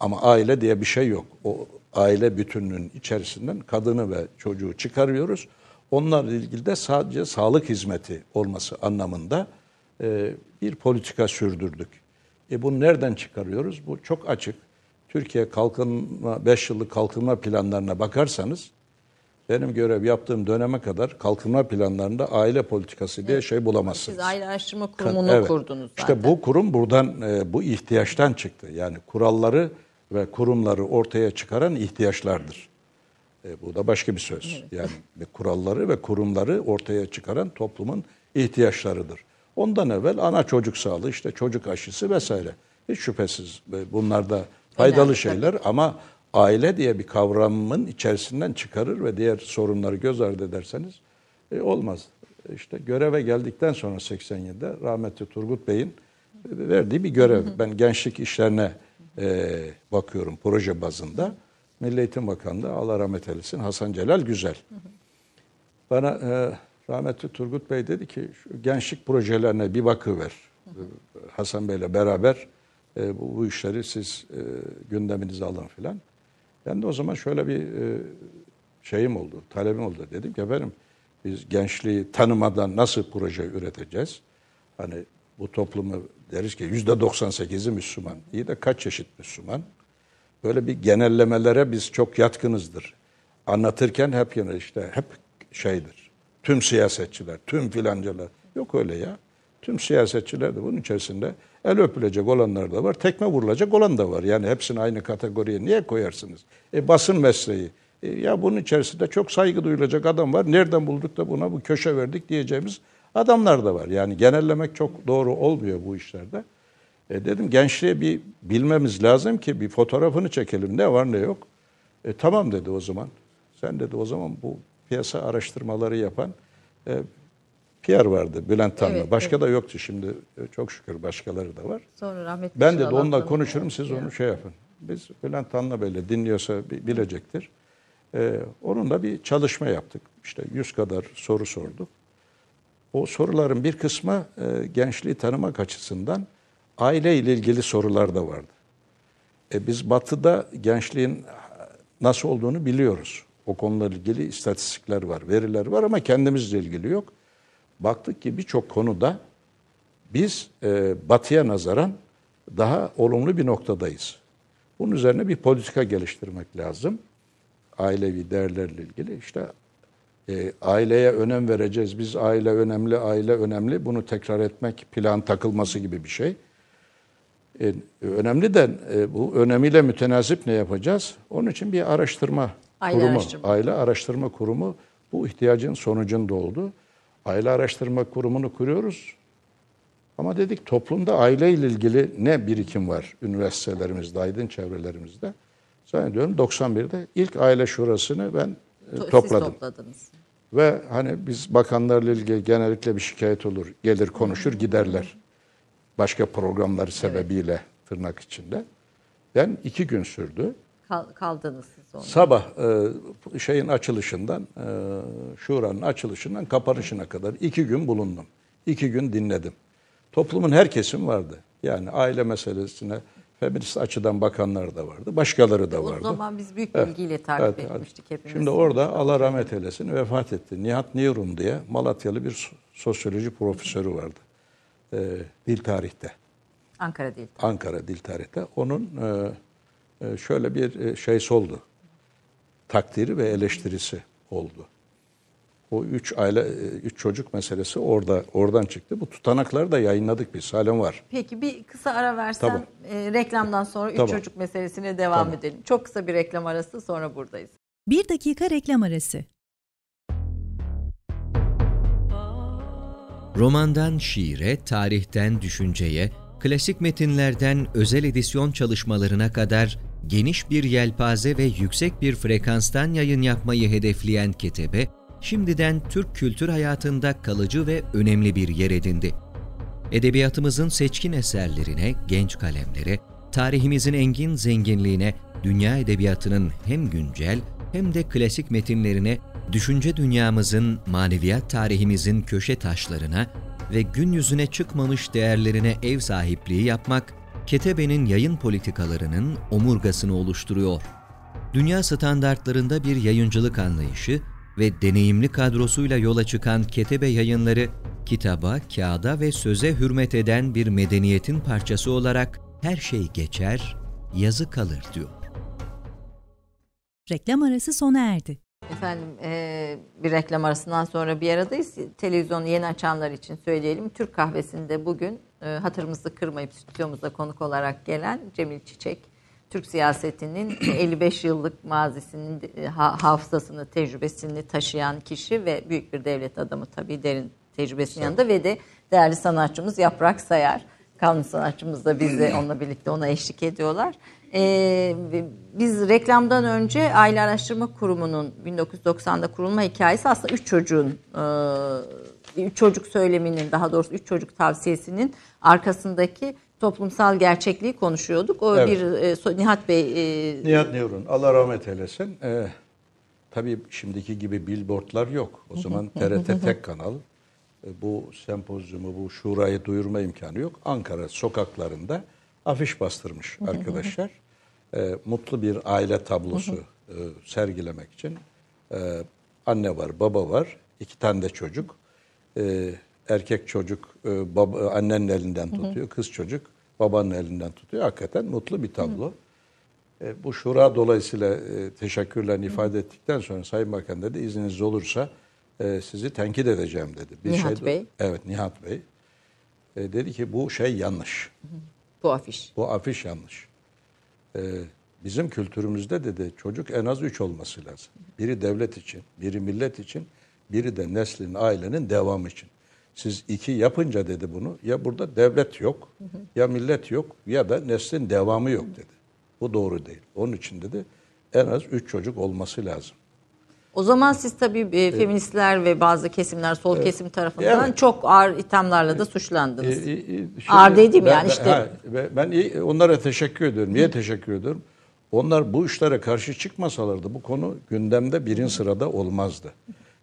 ama aile diye bir şey yok. O aile bütünlüğünün içerisinden kadını ve çocuğu çıkarıyoruz. Onlarla ilgili de sadece sağlık hizmeti olması anlamında e, bir politika sürdürdük. E bunu nereden çıkarıyoruz? Bu çok açık. Türkiye kalkınma 5 yıllık kalkınma planlarına bakarsanız benim görev yaptığım döneme kadar kalkınma planlarında aile politikası diye şey bulamazsınız. Siz aile araştırma kurumunu Evet. kurdunuz zaten. İşte bu kurum buradan e, bu ihtiyaçtan çıktı. Yani kuralları ve kurumları ortaya çıkaran ihtiyaçlardır. E, bu da başka bir söz. Yani bir kuralları ve kurumları ortaya çıkaran toplumun ihtiyaçlarıdır. Ondan evvel ana çocuk sağlığı, işte çocuk aşısı vesaire. Hiç şüphesiz bunlar da faydalı Önemli, şeyler ama aile diye bir kavramın içerisinden çıkarır ve diğer sorunları göz ardı ederseniz e, olmaz. İşte göreve geldikten sonra 87'de rahmetli Turgut Bey'in verdiği bir görev. Ben gençlik işlerine e, bakıyorum proje bazında. Milli Eğitim Bakanlığı Allah rahmet eylesin Hasan Celal Güzel. Bana e, rahmetli Turgut Bey dedi ki şu gençlik projelerine bir bakıver. Hasan Bey'le beraber e, bu, bu işleri siz e, gündeminize alın filan. Ben de o zaman şöyle bir e, şeyim oldu, talebim oldu. Dedim ki efendim biz gençliği tanımadan nasıl proje üreteceğiz? Hani bu toplumu deriz ki yüzde 98'i Müslüman. İyi de kaç çeşit Müslüman? Böyle bir genellemelere biz çok yatkınızdır. Anlatırken hep yani işte hep şeydir. Tüm siyasetçiler, tüm filancılar. Yok öyle ya. Tüm siyasetçiler de bunun içerisinde el öpülecek olanlar da var, tekme vurulacak olan da var. Yani hepsini aynı kategoriye niye koyarsınız? E, basın mesleği. E, ya bunun içerisinde çok saygı duyulacak adam var. Nereden bulduk da buna bu köşe verdik diyeceğimiz adamlar da var. Yani genellemek çok doğru olmuyor bu işlerde. E dedim gençliğe bir bilmemiz lazım ki bir fotoğrafını çekelim ne var ne yok. E tamam dedi o zaman. Sen dedi o zaman bu piyasa araştırmaları yapan e, PR vardı Bülent Tanrı. Evet, Başka da yoktu şimdi e, çok şükür başkaları da var. Sonra rahmetli Ben Şenol onunla konuşurum siz onu şey yapın. Biz Bülent Tanrı böyle dinliyorsa bi- bilecektir. Ee, onunla bir çalışma yaptık. İşte 100 kadar soru sorduk. O soruların bir kısmı e, gençliği tanımak açısından aile ile ilgili sorular da vardı. E, biz batıda gençliğin nasıl olduğunu biliyoruz. O konularla ilgili istatistikler var, veriler var ama kendimizle ilgili yok. Baktık ki birçok konuda biz e, batıya nazaran daha olumlu bir noktadayız. Bunun üzerine bir politika geliştirmek lazım. Ailevi değerlerle ilgili. İşte e, aileye önem vereceğiz. Biz aile önemli, aile önemli. Bunu tekrar etmek plan takılması gibi bir şey. E, önemli de e, bu önemiyle mütenasip ne yapacağız? Onun için bir araştırma Aile kurumu, araştırma. aile araştırma kurumu bu ihtiyacın sonucunda oldu. Aile araştırma kurumunu kuruyoruz. Ama dedik toplumda aile ile ilgili ne birikim var üniversitelerimizde, aydın çevrelerimizde. Zannediyorum 91'de ilk aile şurasını ben e, To- Siz topladım. topladınız. Ve hani biz bakanlarla ilgili genellikle bir şikayet olur. Gelir konuşur giderler. Başka programları sebebiyle tırnak içinde. Ben iki gün sürdü. Kal- kaldınız siz sonra. Sabah e, şeyin açılışından, e, şuranın açılışından kapanışına kadar iki gün bulundum. İki gün dinledim. Toplumun her kesimi vardı. Yani aile meselesine feminist açıdan bakanlar da vardı. Başkaları da O vardı. zaman biz büyük Evet, bilgiyle takip evet, etmiştik hepimiz. Şimdi orada Allah rahmet eylesin vefat etti. Nihat Niyrum diye Malatyalı bir so- sosyoloji profesörü vardı. Ee, dil tarihte. Ankara değil. Ankara Dil Tarih'te. Onun e, e, şöyle bir e, şeysi oldu. Takdiri ve eleştirisi oldu. O üç aile, e, üç çocuk meselesi orada oradan çıktı. Bu tutanakları da yayınladık biz. Halen var. Peki bir kısa ara versen Tamam. e, reklamdan sonra üç Tamam. çocuk meselesine devam Tamam. edelim. Çok kısa bir reklam arası sonra buradayız. Bir dakika reklam arası. Romandan şiire, tarihten düşünceye, klasik metinlerden özel edisyon çalışmalarına kadar geniş bir yelpaze ve yüksek bir frekanstan yayın yapmayı hedefleyen Ketebe, şimdiden Türk kültür hayatında kalıcı ve önemli bir yer edindi. Edebiyatımızın seçkin eserlerine, genç kalemlere, tarihimizin engin zenginliğine, dünya edebiyatının hem güncel hem de klasik metinlerine, düşünce dünyamızın, maneviyat tarihimizin köşe taşlarına ve gün yüzüne çıkmamış değerlerine ev sahipliği yapmak, Ketebe'nin yayın politikalarının omurgasını oluşturuyor. Dünya standartlarında bir yayıncılık anlayışı ve deneyimli kadrosuyla yola çıkan Ketebe Yayınları, kitaba, kağıda ve söze hürmet eden bir medeniyetin parçası olarak her şey geçer, yazı kalır diyor. Reklam arası sona erdi. Efendim e, bir reklam arasından sonra bir aradayız. Televizyonu yeni açanlar için söyleyelim. Türk kahvesinde bugün e, hatırımızı kırmayıp stüdyomuza konuk olarak gelen Cemil Çiçek, Türk siyasetinin 55 yıllık mazisinin e, ha- hafızasını, tecrübesini taşıyan kişi ve büyük bir devlet adamı tabii derin tecrübesinin yanında ve de değerli sanatçımız Yaprak Sayar. Kanun sanatçımız da bize onunla birlikte ona eşlik ediyorlar. Ee, biz reklamdan önce Aile Araştırma Kurumu'nun 1990'da kurulma hikayesi aslında üç çocuğun e, üç çocuk söyleminin daha doğrusu üç çocuk tavsiyesinin arkasındaki toplumsal gerçekliği konuşuyorduk. O Evet. bir e, Nihat Bey e, Nihat Nevrun, Allah rahmet eylesin. Ee, tabii şimdiki gibi billboardlar yok. O zaman TRT tek kanal. Ee, bu sempozyumu, bu şurayı duyurma imkanı yok. Ankara sokaklarında afiş bastırmış arkadaşlar. Ee, mutlu bir aile tablosu e, sergilemek için. Ee, anne var, baba var, iki tane de çocuk. Ee, erkek çocuk e, baba, annenin elinden tutuyor, kız çocuk babanın elinden tutuyor. Hakikaten mutlu bir tablo. E, bu şura dolayısıyla e, teşekkürlerini ifade ettikten sonra Sayın Bakan dedi izniniz olursa e, sizi tenkit edeceğim dedi. Bir Nihat Bey. Evet Nihat Bey. E, dedi ki bu şey yanlış. bu afiş. Bu afiş yanlış. E, bizim kültürümüzde dedi çocuk en az üç olması lazım. Biri devlet için, biri millet için, biri de neslin, ailenin devamı için. Siz iki yapınca dedi bunu ya burada devlet yok, ya millet yok ya da neslin devamı yok dedi. Bu doğru değil. Onun için dedi en az üç çocuk olması lazım. O zaman siz tabii e, feministler ve bazı kesimler sol kesim tarafından Evet. çok ağır ithamlarla da suçlandınız. E, e, e, şimdi Ağır dediğim ben- yani işte. ha, ben onlara teşekkür ediyorum. Niye teşekkür ediyorum? Onlar bu işlere karşı çıkmasalardı bu konu gündemde birinci sırada olmazdı.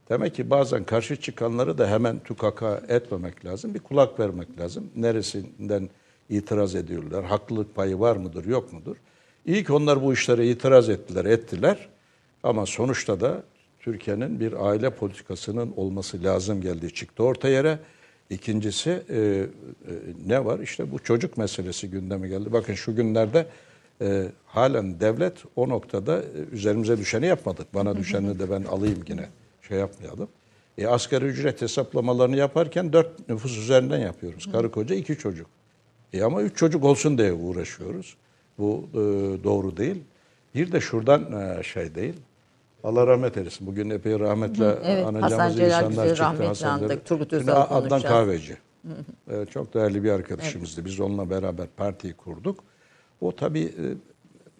Demek ki bazen karşı çıkanları da hemen tükaka etmemek lazım. Bir kulak vermek lazım. Neresinden itiraz ediyorlar? Haklılık payı var mıdır, yok mudur? İyi ki onlar bu işlere itiraz ettiler, ettiler. Ama sonuçta da Türkiye'nin bir aile politikasının olması lazım geldiği çıktı orta yere. İkincisi e, e, ne var? İşte bu çocuk meselesi gündeme geldi. Bakın şu günlerde e, halen devlet o noktada e, üzerimize düşeni yapmadık. Bana düşeni de ben alayım yine şey yapmayalım. E, asgari ücret hesaplamalarını yaparken dört nüfus üzerinden yapıyoruz. Karı koca iki çocuk. E, ama üç çocuk olsun diye uğraşıyoruz. Bu e, doğru değil. Bir de şuradan e, şey değil. Allah rahmet eylesin. Bugün epey rahmetle Evet, anacağımız Hasan Celal insanlar çıktı. Hasan andık. Turgut Özal'ı Adnan. Kahveci. Ee, çok değerli bir arkadaşımızdı. Biz onunla beraber partiyi kurduk. O tabii e,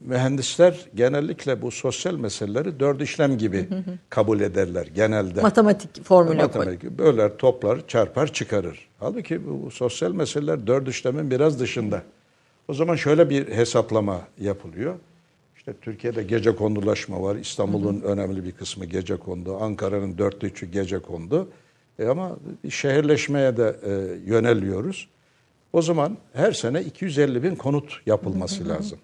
mühendisler genellikle bu sosyal meseleleri dört işlem gibi kabul ederler genelde. Matematik formülü koy. Matematik böler, toplar, çarpar, çıkarır. Halbuki bu, sosyal meseleler dört işlemin biraz dışında. O zaman şöyle bir hesaplama yapılıyor. İşte Türkiye'de gece kondulaşma var. İstanbul'un önemli bir kısmı gece kondu. Ankara'nın dörtte üçü gece kondu. E ama şehirleşmeye de e, yöneliyoruz. O zaman her sene 250 bin konut yapılması lazım.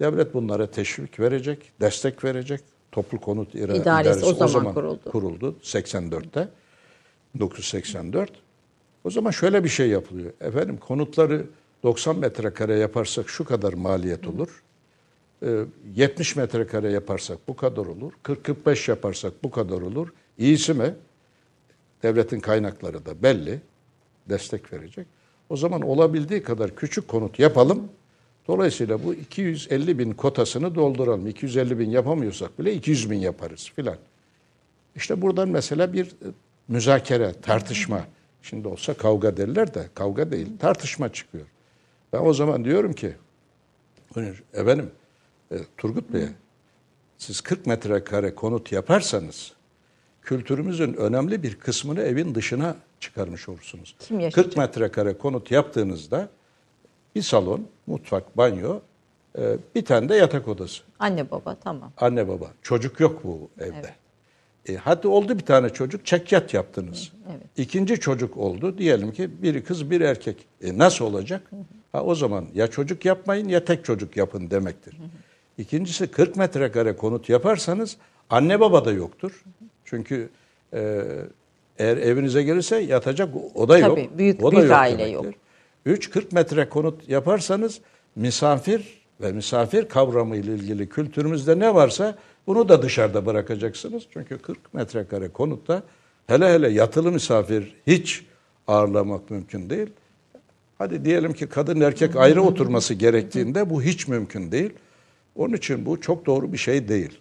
Devlet bunlara teşvik verecek, destek verecek. Toplu konut ira- İdaresi o zaman kuruldu. kuruldu 84'te. 1984. O zaman şöyle bir şey yapılıyor. Efendim konutları 90 metrekare yaparsak şu kadar maliyet olur. Ee, 70 metrekare yaparsak bu kadar olur. 40-45 yaparsak bu kadar olur. İyisi mi? Devletin kaynakları da belli. Destek verecek. O zaman olabildiği kadar küçük konut yapalım. Dolayısıyla bu 250 bin kotasını dolduralım. 250 bin yapamıyorsak bile 200 bin yaparız filan. İşte buradan mesela bir e, müzakere, tartışma. Şimdi olsa kavga derler de kavga değil, tartışma çıkıyor. Ben o zaman diyorum ki, efendim e, Turgut Bey, siz 40 metrekare konut yaparsanız kültürümüzün önemli bir kısmını evin dışına çıkarmış olursunuz. Kim yaşayacak? 40 metrekare konut yaptığınızda bir salon, mutfak, banyo, e, bir tane de yatak odası. Anne baba tamam. Anne baba. Çocuk yok bu evde. E, hadi oldu bir tane çocuk çekyat yaptınız. İkinci çocuk oldu. Diyelim ki biri kız bir erkek. E, nasıl olacak? Ha, o zaman ya çocuk yapmayın ya tek çocuk yapın demektir. İkincisi 40 metrekare konut yaparsanız anne baba da yoktur. Çünkü e, eğer evinize gelirse yatacak oda yok. Tabii, büyük- o da büyük yok aile demektir. yok. 3 40 metre konut yaparsanız misafir ve misafir kavramı ile ilgili kültürümüzde ne varsa bunu da dışarıda bırakacaksınız. Çünkü 40 metrekare konutta hele hele yatılı misafir hiç ağırlamak mümkün değil. Hadi diyelim ki kadın erkek ayrı oturması gerektiğinde bu hiç mümkün değil. Onun için bu çok doğru bir şey değil.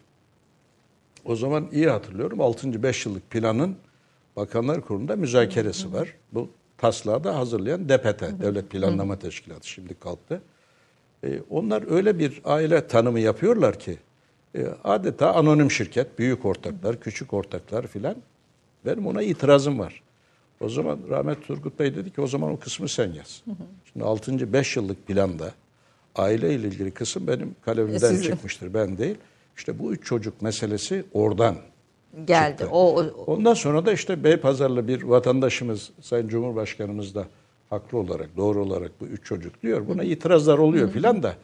O zaman iyi hatırlıyorum 6. 5 yıllık planın Bakanlar Kurulu'nda müzakeresi var. Bu taslağı da hazırlayan DPT, Devlet Planlama Teşkilatı şimdi kalktı. E, onlar öyle bir aile tanımı yapıyorlar ki e, adeta anonim şirket, büyük ortaklar, küçük ortaklar filan. Benim ona itirazım var. O zaman rahmet Turgut Bey dedi ki o zaman o kısmı sen yaz. Şimdi 6. 5 yıllık planda aile ile ilgili kısım benim kalemimden Sizin. çıkmıştır ben değil. İşte bu üç çocuk meselesi oradan Geldi. çıktı. O, o- Ondan sonra da işte Beypazarlı bir vatandaşımız Sayın Cumhurbaşkanımız da haklı olarak, doğru olarak bu üç çocuk diyor. Buna itirazlar oluyor filan da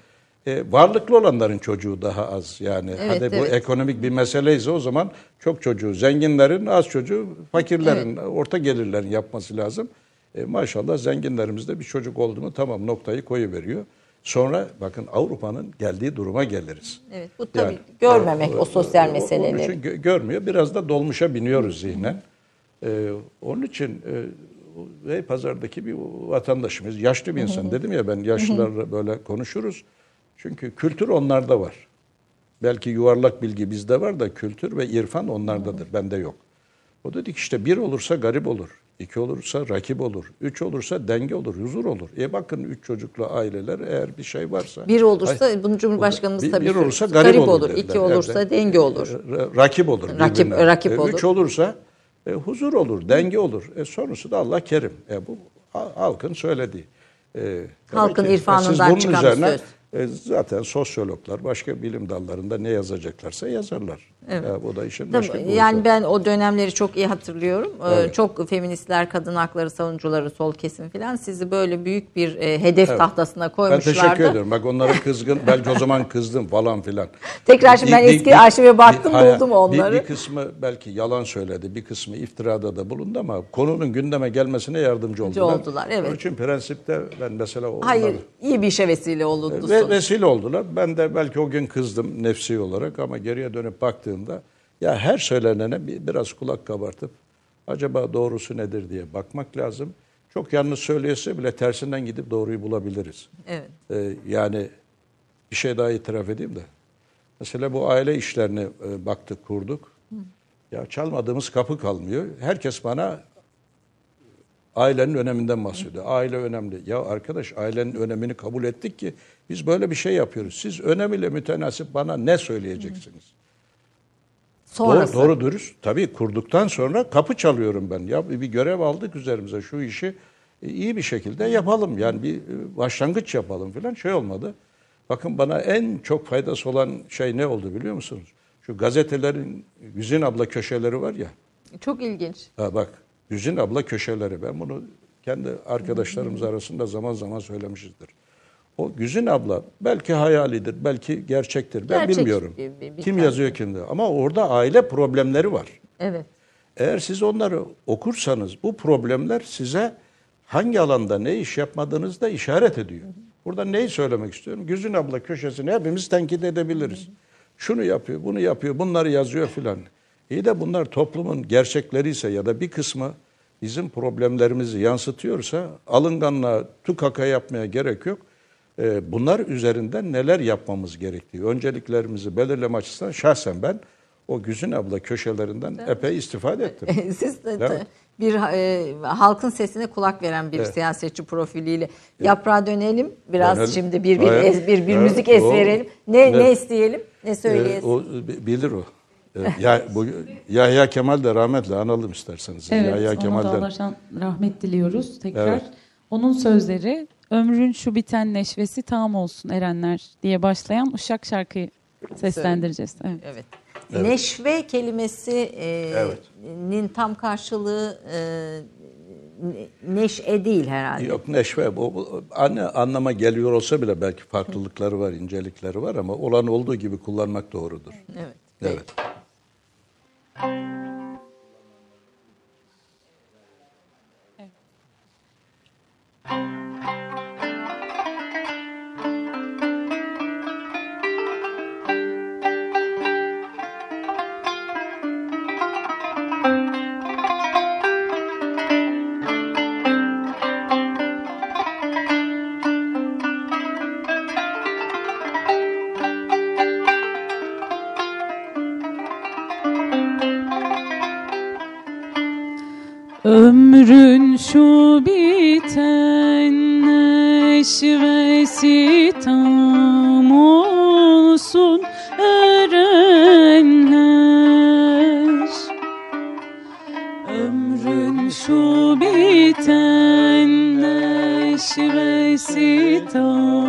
e, varlıklı olanların çocuğu daha az. Yani Evet, hadi bu evet. ekonomik bir meseleyse o zaman çok çocuğu, zenginlerin az çocuğu, fakirlerin, orta gelirlerin yapması lazım. E, maşallah zenginlerimizde bir çocuk oldu mu tamam noktayı koyuveriyor. Sonra bakın Avrupa'nın geldiği duruma geliriz. evet bu tabii görmemek o sosyal Onun meseleleri. için gö- görmüyor. Biraz da dolmuşa biniyoruz zihnen. Ee, onun için e, pazardaki bir vatandaşımız, yaşlı bir insan. Dedim ya ben yaşlılarla böyle konuşuruz. Çünkü kültür onlarda var. Belki yuvarlak bilgi bizde var da kültür ve irfan onlardadır. Bende yok. O dedik işte bir olursa garip olur. İki olursa rakip olur. Üç olursa denge olur, huzur olur. E bakın üç çocuklu aileler eğer bir şey varsa. Bir olursa Ay- bunu Cumhurbaşkanımız bir, tabii bir söylüyor. olursa garip, olur. İki dediler. olursa Evet. denge olur. Ra- rakip olur. Rakip- birbirine. rakip E, olur. Üç olursa e, huzur olur, denge olur. E, sonusu da Allah kerim. E, bu ha- halkın söylediği. E, Halkın ki, irfanından siz bunun çıkan üzerine, söz. E, zaten sosyologlar başka bilim dallarında ne yazacaklarsa yazarlar. Evet. Ya, bu da işin başka bir yani boyutu. ben o dönemleri çok iyi hatırlıyorum. Ee, Evet. Çok feministler, kadın hakları savunucuları, sol kesim filan sizi böyle büyük bir e, hedef Evet. tahtasına Ben koymuşlardı. teşekkür ederim. Bak onlara kızgın, belki o zaman kızdım falan filan. Tekrar şimdi ben eski arşive baktım, hayır, buldum onları. Bir, bir kısmı belki yalan söyledi, bir kısmı iftirada da bulundu ama konunun gündeme gelmesine yardımcı oldular. oldular, evet. Onun için prensipte ben mesela onları- Hayır, iyi bir işe vesile olundu. Ve vesile oldular. Ben de belki o gün kızdım nefsi olarak ama geriye dönüp baktığımda ya her söylenene bir, biraz kulak kabartıp acaba doğrusu nedir diye bakmak lazım. Çok yanlış söylüyorsa bile tersinden gidip doğruyu bulabiliriz. Evet. Ee, yani bir şey daha itiraf edeyim de. Mesela bu aile işlerine e, baktık, kurduk. Ya çalmadığımız kapı kalmıyor. Herkes bana ailenin öneminden bahsediyor. Aile önemli. Ya arkadaş ailenin önemini kabul ettik ki biz böyle bir şey yapıyoruz. Siz önemiyle mütenasip bana ne söyleyeceksiniz? Sonrası. Doğru, doğru dürüst. Tabii kurduktan sonra kapı çalıyorum ben. Ya bir görev aldık üzerimize şu işi e, iyi bir şekilde yapalım. Yani bir e, başlangıç yapalım falan şey olmadı. Bakın bana en çok faydası olan şey ne oldu biliyor musunuz? Şu gazetelerin Güzin abla köşeleri var ya. Çok ilginç. Ha bak Güzin abla köşeleri ben bunu kendi arkadaşlarımız arasında zaman zaman söylemişizdir. O Güzin abla belki hayalidir, belki gerçektir. Ben Gerçek bilmiyorum. bir- bir- Kim tane. yazıyor kimde. Ama orada aile problemleri var. Evet. Eğer siz onları okursanız bu problemler size hangi alanda ne iş yapmadığınızda işaret ediyor. Burada neyi söylemek istiyorum? Güzin abla köşesini hepimiz tenkit edebiliriz. Şunu yapıyor, bunu yapıyor, bunları yazıyor filan. İyi de bunlar toplumun gerçekleri ise ya da bir kısmı bizim problemlerimizi yansıtıyorsa alınganlığa, tukaka yapmaya gerek yok. Ee, Bunlar üzerinden neler yapmamız gerektiği, önceliklerimizi belirleme açısından şahsen ben o Güzin abla köşelerinden epey istifade ettim. Siz de Evet. bir e, halkın sesine kulak veren bir siyasetçi profiliyle yaprağa dönelim. Biraz Dönelim. şimdi bir bir Evet. ez- bir, bir Evet, müzik es verelim. Ne Ne- ne isteyelim? Ne Ee, söyleyelim? o bi- bilir o. Ee, ya, bu, Yahya Kemal de rahmetle analım isterseniz. Evet, Yahya Kemal'den Allah'tan rahmet diliyoruz tekrar. Evet. Onun sözleri ömrün şu biten neşvesi tam olsun erenler diye başlayan Uşak şarkıyı seslendireceğiz. Evet. Evet. Neşve kelimesinin Evet. tam karşılığı e, ne- neşe değil herhalde. Yok neşve bu, bu anne anlama geliyor olsa bile belki farklılıkları var, incelikleri var ama olan olduğu gibi kullanmak doğrudur. Evet. Evet. Ömrün neşvesi tam olsun erenler Ömrün şu biten neşvesi tam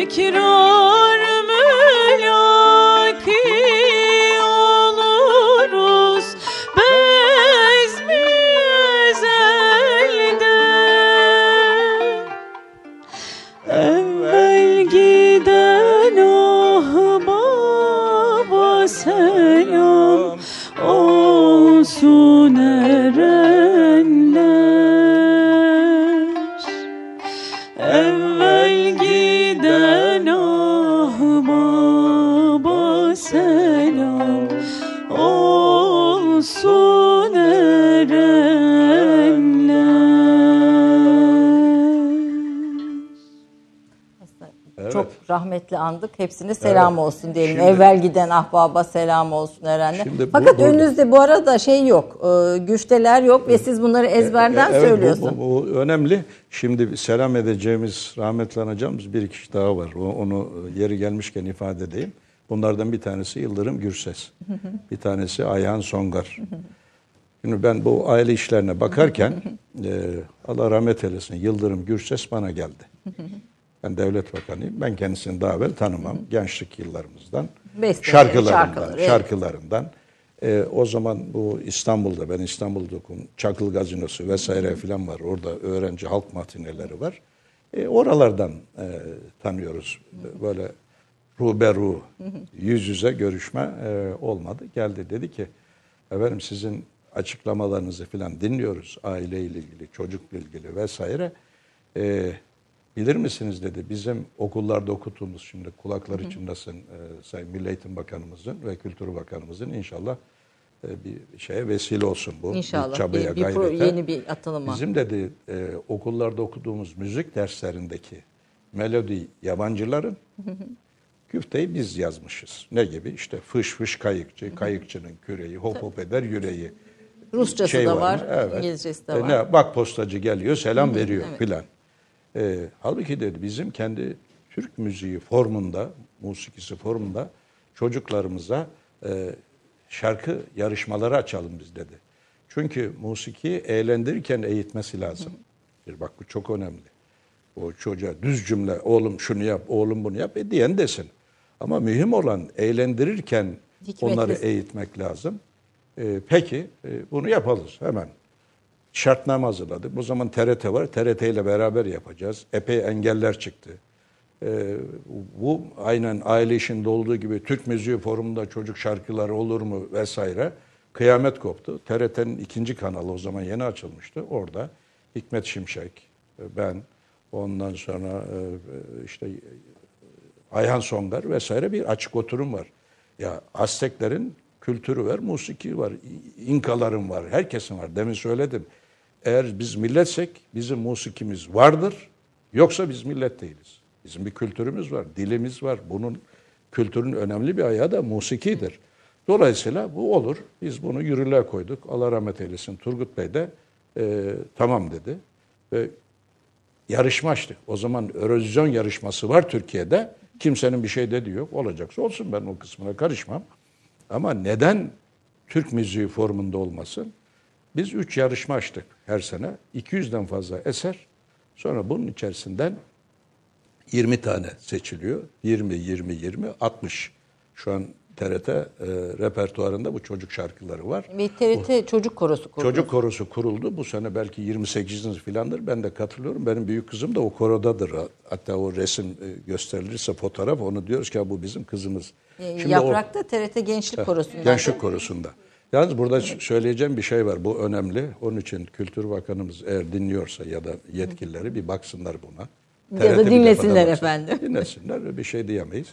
Tekrar rahmetli andık. Hepsine selam olsun diyelim. Evvel giden ahbaba selam olsun. Şimdi bu- Fakat burada- önünüzde bu arada şey yok. e, güfteler yok ve siz bunları ezberden E, evet, bu- söylüyorsun. Bu, bu önemli. Şimdi selam edeceğimiz, rahmetli anacağımız bir kişi daha var. Onu e, yeri gelmişken ifade edeyim. Bunlardan bir tanesi Yıldırım Gürses. bir tanesi Ayhan Songar. Şimdi ben bu aile işlerine bakarken e, Allah rahmet eylesin Yıldırım Gürses bana geldi. Ben devlet bakanıyım. Ben kendisini daha evvel tanımam. Gençlik yıllarımızdan. Besteleri, şarkılarından. şarkıları, evet. şarkılarından. E, o zaman bu İstanbul'da, ben İstanbul'da okudum. Çakıl Gazinosu vesaire filan var. Orada öğrenci halk matineleri var. E, oralardan e, tanıyoruz. Böyle ruberu, yüz yüze görüşme e, olmadı. Geldi dedi ki, efendim sizin açıklamalarınızı filan dinliyoruz. Aileyle ilgili, çocukla ilgili vesaire. E, bilir misiniz dedi. Bizim okullarda okuttuğumuz şimdi kulakları çınlasın e, Sayın Milli Eğitim Bakanımızın ve Kültür Bakanımızın inşallah e, bir şeye vesile olsun bu. İnşallah. Bir çabaya, Bir- bir pro- gayrete. yeni bir atılıma. Bizim dedi e, okullarda okuduğumuz müzik derslerindeki melodi yabancıların güfteyi biz yazmışız. Ne gibi? İşte fış fış kayıkçı, kayıkçının küreği, hop hop eder yüreği. Rusçası Şey da mı? var, Evet. İngilizcesi de E, var. Ne, bak postacı geliyor, selam veriyor filan. E, halbuki dedi bizim kendi Türk müziği formunda, musikisi formunda çocuklarımıza e, şarkı yarışmaları açalım biz dedi. Çünkü musiki eğlendirirken eğitmesi lazım. Bir Bak bu çok önemli. O çocuğa düz cümle, oğlum şunu yap, oğlum bunu yap e, diyen desin. Ama mühim olan eğlendirirken Hikmetli. onları eğitmek lazım. E, peki e, bunu yapalım hemen. Şartname hazırladık. Bu zaman TRT var. TRT ile beraber yapacağız. Epey engeller çıktı. Ee, bu aynen aile işinde olduğu gibi Türk Müziği Forumu'nda çocuk şarkıları olur mu vesaire kıyamet koptu. TRT'nin ikinci kanalı o zaman yeni açılmıştı. Orada Hikmet Şimşek, e, ben, ondan sonra e, işte Ayhan Songar vesaire bir açık oturum var. Ya Azteklerin kültürü var, musiki var, İnkaların var, herkesin var. Demin söyledim. Eğer biz milletsek bizim musikimiz vardır. Yoksa biz millet değiliz. Bizim bir kültürümüz var, dilimiz var. Bunun kültürün önemli bir ayağı da musikidir. Dolayısıyla bu olur. Biz bunu yürürlüğe koyduk. Allah rahmet eylesin. Turgut Bey de e, tamam dedi. Ve yarışma açtık. O zaman Eurovision yarışması var Türkiye'de. Kimsenin bir şey dediği yok. Olacaksa olsun ben o kısmına karışmam. Ama neden Türk müziği formunda olmasın? Biz üç yarışma açtık her sene. 200'den fazla eser. Sonra bunun içerisinden 20 tane seçiliyor. 20, 20, 20, 60. Şu an TRT e, repertuarında bu çocuk şarkıları var. Bir TRT çocuk korosu kurdu. Çocuk korosu kuruldu. Bu sene belki 28. filandır. Ben de katılıyorum. Benim büyük kızım da o korodadır. Hatta o resim e, gösterilirse fotoğraf onu diyoruz ki "Ya bu bizim kızımız. Ee, Şimdi o- Yaprak'ta TRT Gençlik Korosu'ndan. Gençlik Korosu'nda. Yalnız burada söyleyeceğim bir şey var. Bu önemli. Onun için Kültür Bakanımız eğer dinliyorsa ya da yetkilileri bir baksınlar buna. Ya da dinlesinler efendim. Dinlesinler. Bir şey diyemeyiz.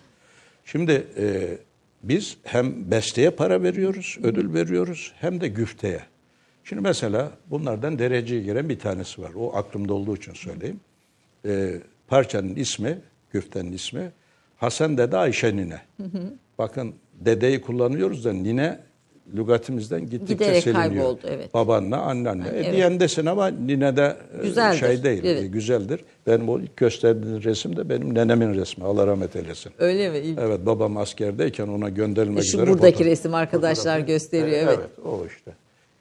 Şimdi e, biz hem besteye para veriyoruz, ödül veriyoruz hem de güfteye. Şimdi mesela bunlardan dereceye giren bir tanesi var. O aklımda olduğu için söyleyeyim. E, parçanın ismi, güftenin ismi Hasan Dede Ayşe Nine. Bakın dedeyi kullanıyoruz da nine lügatimizden gittikçe Giderek siliniyor. kayboldu, evet. Babanla, annenle. E, Evet. diyendesin ama nine de e, Güzeldir, şey değil, evet. e, güzeldir. Benim o ilk gösterdiğin resim de benim nenemin resmi. Allah rahmet eylesin. Öyle mi? İlk- Evet babam askerdeyken ona gönderilmek Şu üzere. buradaki fotoğraf- resim arkadaşlar fotoğrafı- gösteriyor, E, evet. o işte.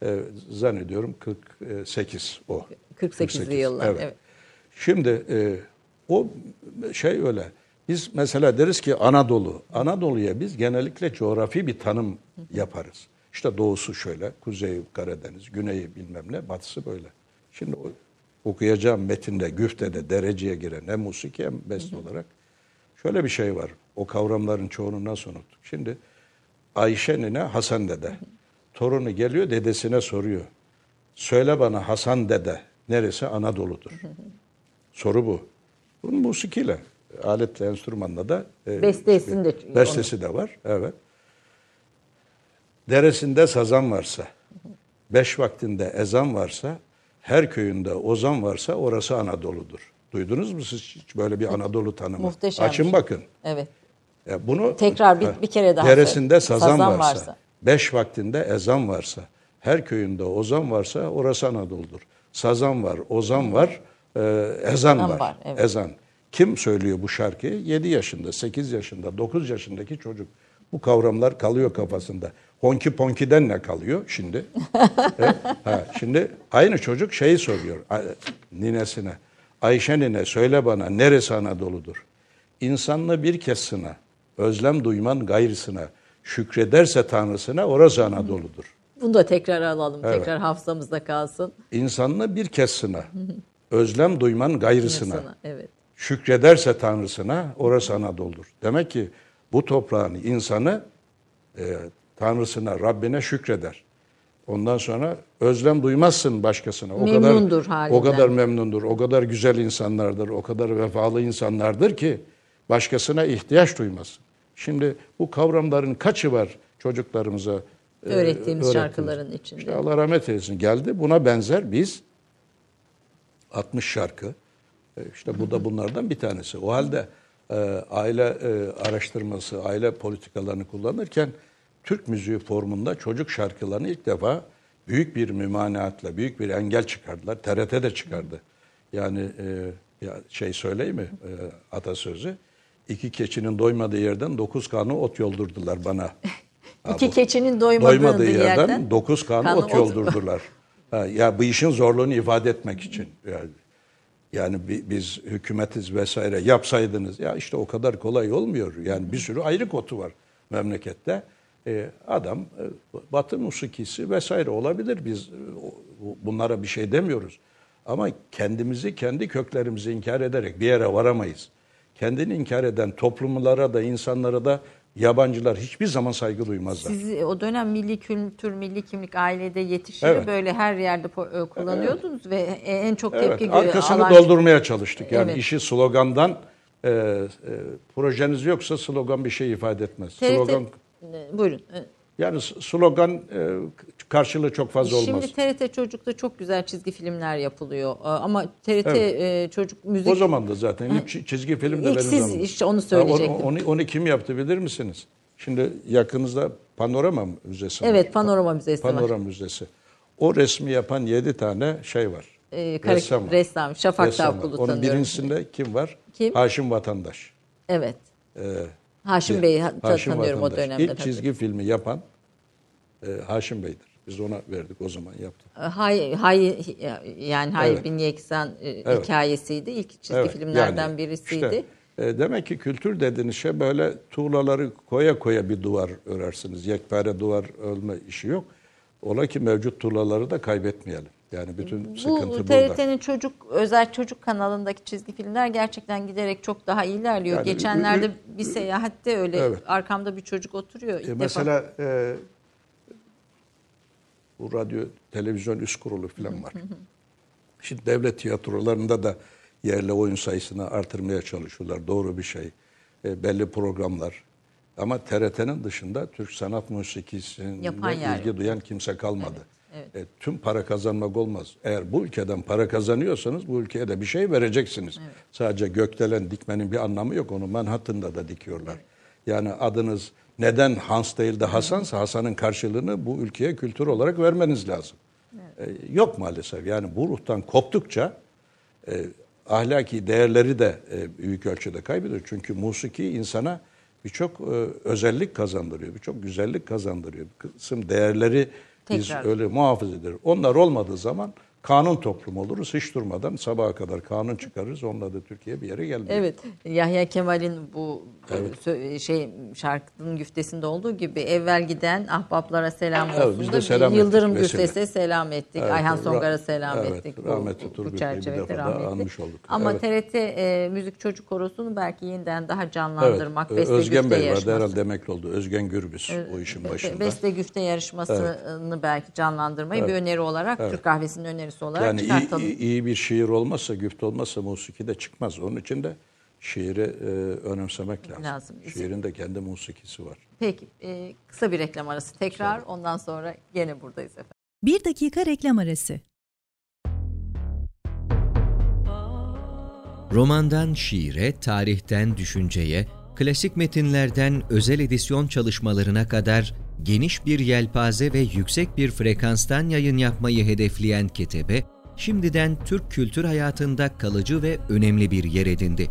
E, zannediyorum 48 o. 48'li yıllar, evet. Şimdi e, o şey öyle. Biz mesela deriz ki Anadolu. Anadolu'ya biz genellikle coğrafi bir tanım yaparız. İşte doğusu şöyle, kuzeyi Karadeniz, güneyi bilmem ne, batısı böyle. Şimdi o, okuyacağım metinde, güftede, dereceye giren hem musiki hem beste olarak şöyle bir şey var. O kavramların çoğunu nasıl unuttuk? Şimdi Ayşe nine Hasan dede. Torunu geliyor dedesine soruyor. Söyle bana Hasan dede neresi Anadolu'dur? Soru bu. Bunun musikiyle, aletle, enstrümanla da e, de- bestesi de var. Evet. Deresinde sazan varsa, beş vaktinde ezan varsa, her köyünde ozan varsa orası Anadolu'dur. Duydunuz mu siz hiç böyle bir Anadolu tanımı? Muhteşem. Açın bakın. Evet. E bunu Tekrar bir- bir kere daha Deresinde sazan, Sazan varsa, varsa. beş vaktinde ezan varsa, her köyünde ozan varsa orası Anadolu'dur. Sazan var, ozan var, e, ezan Ezan var. var, evet. Ezan. Kim söylüyor bu şarkıyı? 7 yaşında, 8 yaşında, 9 yaşındaki çocuk. Bu kavramlar kalıyor kafasında. Honki ponkiden ne kalıyor şimdi? E, ha, şimdi aynı çocuk şeyi soruyor ninesine. Ayşe nine söyle bana neresi Anadolu'dur? İnsanlı bir kez sına, özlem duyman gayrısına, şükrederse Tanrısına orası Anadolu'dur. Bunu da tekrar alalım. Evet. Tekrar hafızamızda kalsın. İnsanlı bir kez sına, özlem duyman gayrısına, Evet. şükrederse Tanrısına orası Anadolu'dur. Demek ki bu toprağın insanı e, Tanrısına, Rabbine şükreder. Ondan sonra özlem duymazsın başkasına. O Memnundur kadar, halinden. O kadar memnundur, o kadar güzel insanlardır, o kadar vefalı insanlardır ki başkasına ihtiyaç duymazsın. Şimdi bu kavramların kaçı var çocuklarımıza e, Öğrettiğimiz öğrettiğimiz? şarkıların içinde. İşte Allah rahmet eylesin geldi. Buna benzer biz 60 şarkı. E, İşte bu da bunlardan bir tanesi. O halde e, aile araştırması, aile politikalarını kullanırken Türk müziği formunda çocuk şarkılarını ilk defa büyük bir mümaneatla, büyük bir engel çıkardılar. TRT de çıkardı. Yani e, ya şey söyleyeyim mi e, atasözü? İki keçinin doymadığı yerden dokuz kanı ot yoldurdular bana. İki keçinin doymadığı, doymadığı yerden, yerden dokuz kanı, kanı ot yoldurdular. ha, ya bu işin zorluğunu ifade etmek için. Yani, yani bi- biz hükümetiz vesaire yapsaydınız ya işte o kadar kolay olmuyor. Yani bir sürü ayrı kotu var memlekette. Ee, adam e, Batı musikisi vesaire olabilir. Biz e, bunlara bir şey demiyoruz. Ama kendimizi, kendi köklerimizi inkar ederek bir yere varamayız. Kendini inkar eden toplumlara da insanlara da yabancılar hiçbir zaman saygı duymazlar. Siz o dönem milli kültür, milli kimlik ailede yetişiyor. Evet. Böyle her yerde e, kullanıyordunuz ve en çok Evet, tepki gö- arkasını alan- doldurmaya çalıştık. Yani Evet. işi slogandan e, e, projeniz yoksa slogan bir şey ifade etmez. TRT Slogan E, Buyurun. E, yani slogan e, karşılığı çok fazla olmaz. Şimdi TRT Çocuk'ta çok güzel çizgi filmler yapılıyor. E, Ama TRT Evet. Çocuk müzik... o zaman da zaten ilk çi- çizgi film de İlk benim siz işte onu Ha, söyleyecektim. onu, onu kim yaptı bilir misiniz? Şimdi yakınızda Panorama Müzesi var. Evet, Panorama Müzesi var. Panorama Müzesi. O resmi yapan yedi tane şey var. E, kare- Ressam var. ressam, Şafak Ressam. Tavkulu Onun tanıyorum. birincisinde kim var? Kim? Haşim Vatandaş. Evet. Ee, Haşim Bey'i Haşim tanıyorum o Vatandaş. dönemde. İlk tabii. çizgi filmi yapan e, Haşim Bey'dir. Biz ona verdik o zaman yaptı. Hay, hay, yani Hayır Evet. Bin Yeksan e, Evet. hikayesiydi. İlk çizgi Evet, filmlerden yani birisiydi. işte, e, demek ki kültür dediğiniz şey böyle tuğlaları koya koya bir duvar örersiniz. Yekpare duvar örme işi yok. Ola ki mevcut tuğlaları da kaybetmeyelim. Yani bütün sıkıntı Bu burada. TRT'nin çocuk özel çocuk kanalındaki çizgi filmler gerçekten giderek çok daha ilerliyor. Yani Geçenlerde ü- bir seyahatte öyle Evet. arkamda bir çocuk oturuyor. E, defa. mesela e, bu radyo, televizyon üst kurulu falan var. Şimdi devlet tiyatrolarında da yerli oyun sayısını artırmaya çalışıyorlar. Doğru bir şey. E, belli programlar. Ama TRT'nin dışında Türk sanat yer ilgi duyan kimse kalmadı. Evet, E, tüm para kazanmak olmaz. Eğer bu ülkeden para kazanıyorsanız bu ülkeye de bir şey vereceksiniz. Sadece gökdelen dikmenin bir anlamı yok. Onu Manhattan'da da dikiyorlar. Yani adınız neden Hans değil de Hasansa Hasan'ın karşılığını bu ülkeye kültür olarak vermeniz lazım. E, yok maalesef. Yani bu ruhtan koptukça e, ahlaki değerleri de e, büyük ölçüde kaybediyor. Çünkü musiki insana birçok e, özellik kazandırıyor, birçok güzellik kazandırıyor. Bir kısım değerleri biz Tekrar. öyle muhafaza ederiz. Onlar olmadığı zaman kanun toplum oluruz. Hiç durmadan sabaha kadar kanun çıkarırız. Onunla da Türkiye bir yere gelmiyor. Evet. Yahya Kemal'in bu sö- şey şarkının güftesinde olduğu gibi evvel giden ahbaplara selam Evet, olsun biz da de selam Yıldırım ettik vesile. Güftesi'ne selam ettik. Evet, Ayhan ra- Songar'a selam evet, ettik. rahmetli bu, bu çerçevede rahmetli. anmış olduk. Ama Evet. TRT e, Müzik Çocuk Korosu'nu belki yeniden daha Evet. canlandırmak. Ö- Beste Özgen güfte Bey vardı yarışması. herhalde emekli oldu. Özgen Gürbüz o işin başında. Beste güfte yarışmasını belki canlandırmayı bir öneri olarak Türk kahvesinin önerisi olarak Yani çıkartalım. iyi, iyi bir şiir olmazsa, güfte olmazsa musiki de çıkmaz. Onun için de şiiri e, önemsemek lazım. Lazım. Şiirin de kendi musikisi var. Peki e, kısa bir reklam arası tekrar ondan sonra gene buradayız efendim. Bir dakika reklam arası. Romandan şiire, tarihten düşünceye, klasik metinlerden özel edisyon çalışmalarına kadar geniş bir yelpaze ve yüksek bir frekanstan yayın yapmayı hedefleyen Ketebe, şimdiden Türk kültür hayatında kalıcı ve önemli bir yer edindi.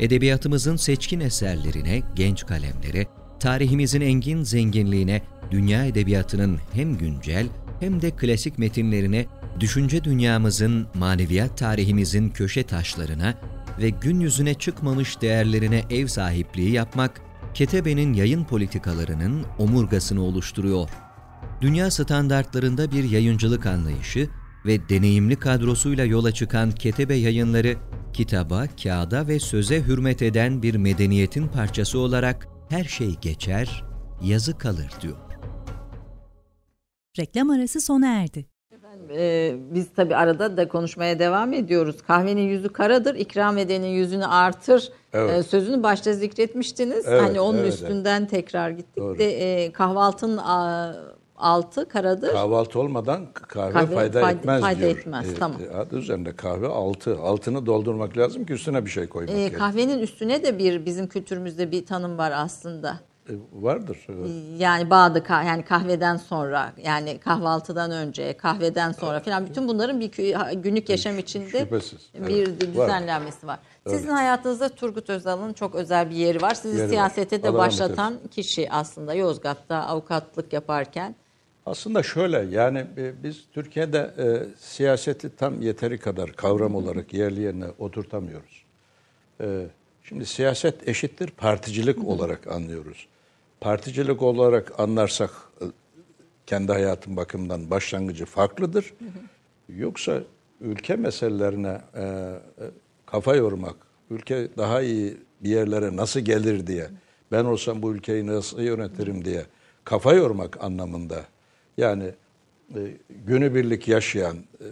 Edebiyatımızın seçkin eserlerine, genç kalemlere, tarihimizin engin zenginliğine, dünya edebiyatının hem güncel hem de klasik metinlerine, düşünce dünyamızın, maneviyat tarihimizin köşe taşlarına ve gün yüzüne çıkmamış değerlerine ev sahipliği yapmak, Ketebe'nin yayın politikalarının omurgasını oluşturuyor. Dünya standartlarında bir yayıncılık anlayışı ve deneyimli kadrosuyla yola çıkan Ketebe Yayınları, kitaba, kağıda ve söze hürmet eden bir medeniyetin parçası olarak her şey geçer, yazı kalır diyor. Reklam arası sona erdi. Ee, biz tabi arada da konuşmaya devam ediyoruz. Kahvenin yüzü karadır, ikram edenin yüzünü artır Evet. Ee, sözünü başta zikretmiştiniz. Evet, hani onun evet, üstünden tekrar gittik Doğru. de e, kahvaltının a, altı karadır. Kahvaltı olmadan kahve, Kahve fayda, fayda- etmez fayda diyor. etmez, Ee, tamam. Adı üzerinde kahve altı. Altını doldurmak lazım ki üstüne bir şey koymak Ee, kahvenin üstüne de bir bizim kültürümüzde bir tanım var aslında. E, Vardır. Yani bağdı kah- yani kahveden sonra yani kahvaltıdan önce kahveden sonra falan bütün bunların bir günlük yaşam içinde Şüphesiz, bir evet. düzenlenmesi var. Sizin hayatınızda Turgut Özal'ın çok özel bir yeri var. Sizi Yeri var. siyasete de Allah başlatan kişi aslında Yozgat'ta avukatlık yaparken. Aslında şöyle yani e, biz Türkiye'de e, siyaseti tam yeteri kadar kavram olarak yerli yerine oturtamıyoruz. E, şimdi siyaset eşittir particilik olarak anlıyoruz. Particilik olarak anlarsak e, kendi hayatım bakımından başlangıcı farklıdır. Yoksa ülke meselelerine e, e, kafa yormak, ülke daha iyi bir yerlere nasıl gelir diye, ben olsam bu ülkeyi nasıl yönetirim diye kafa yormak anlamında. Yani e, günübirlik yaşayan, e,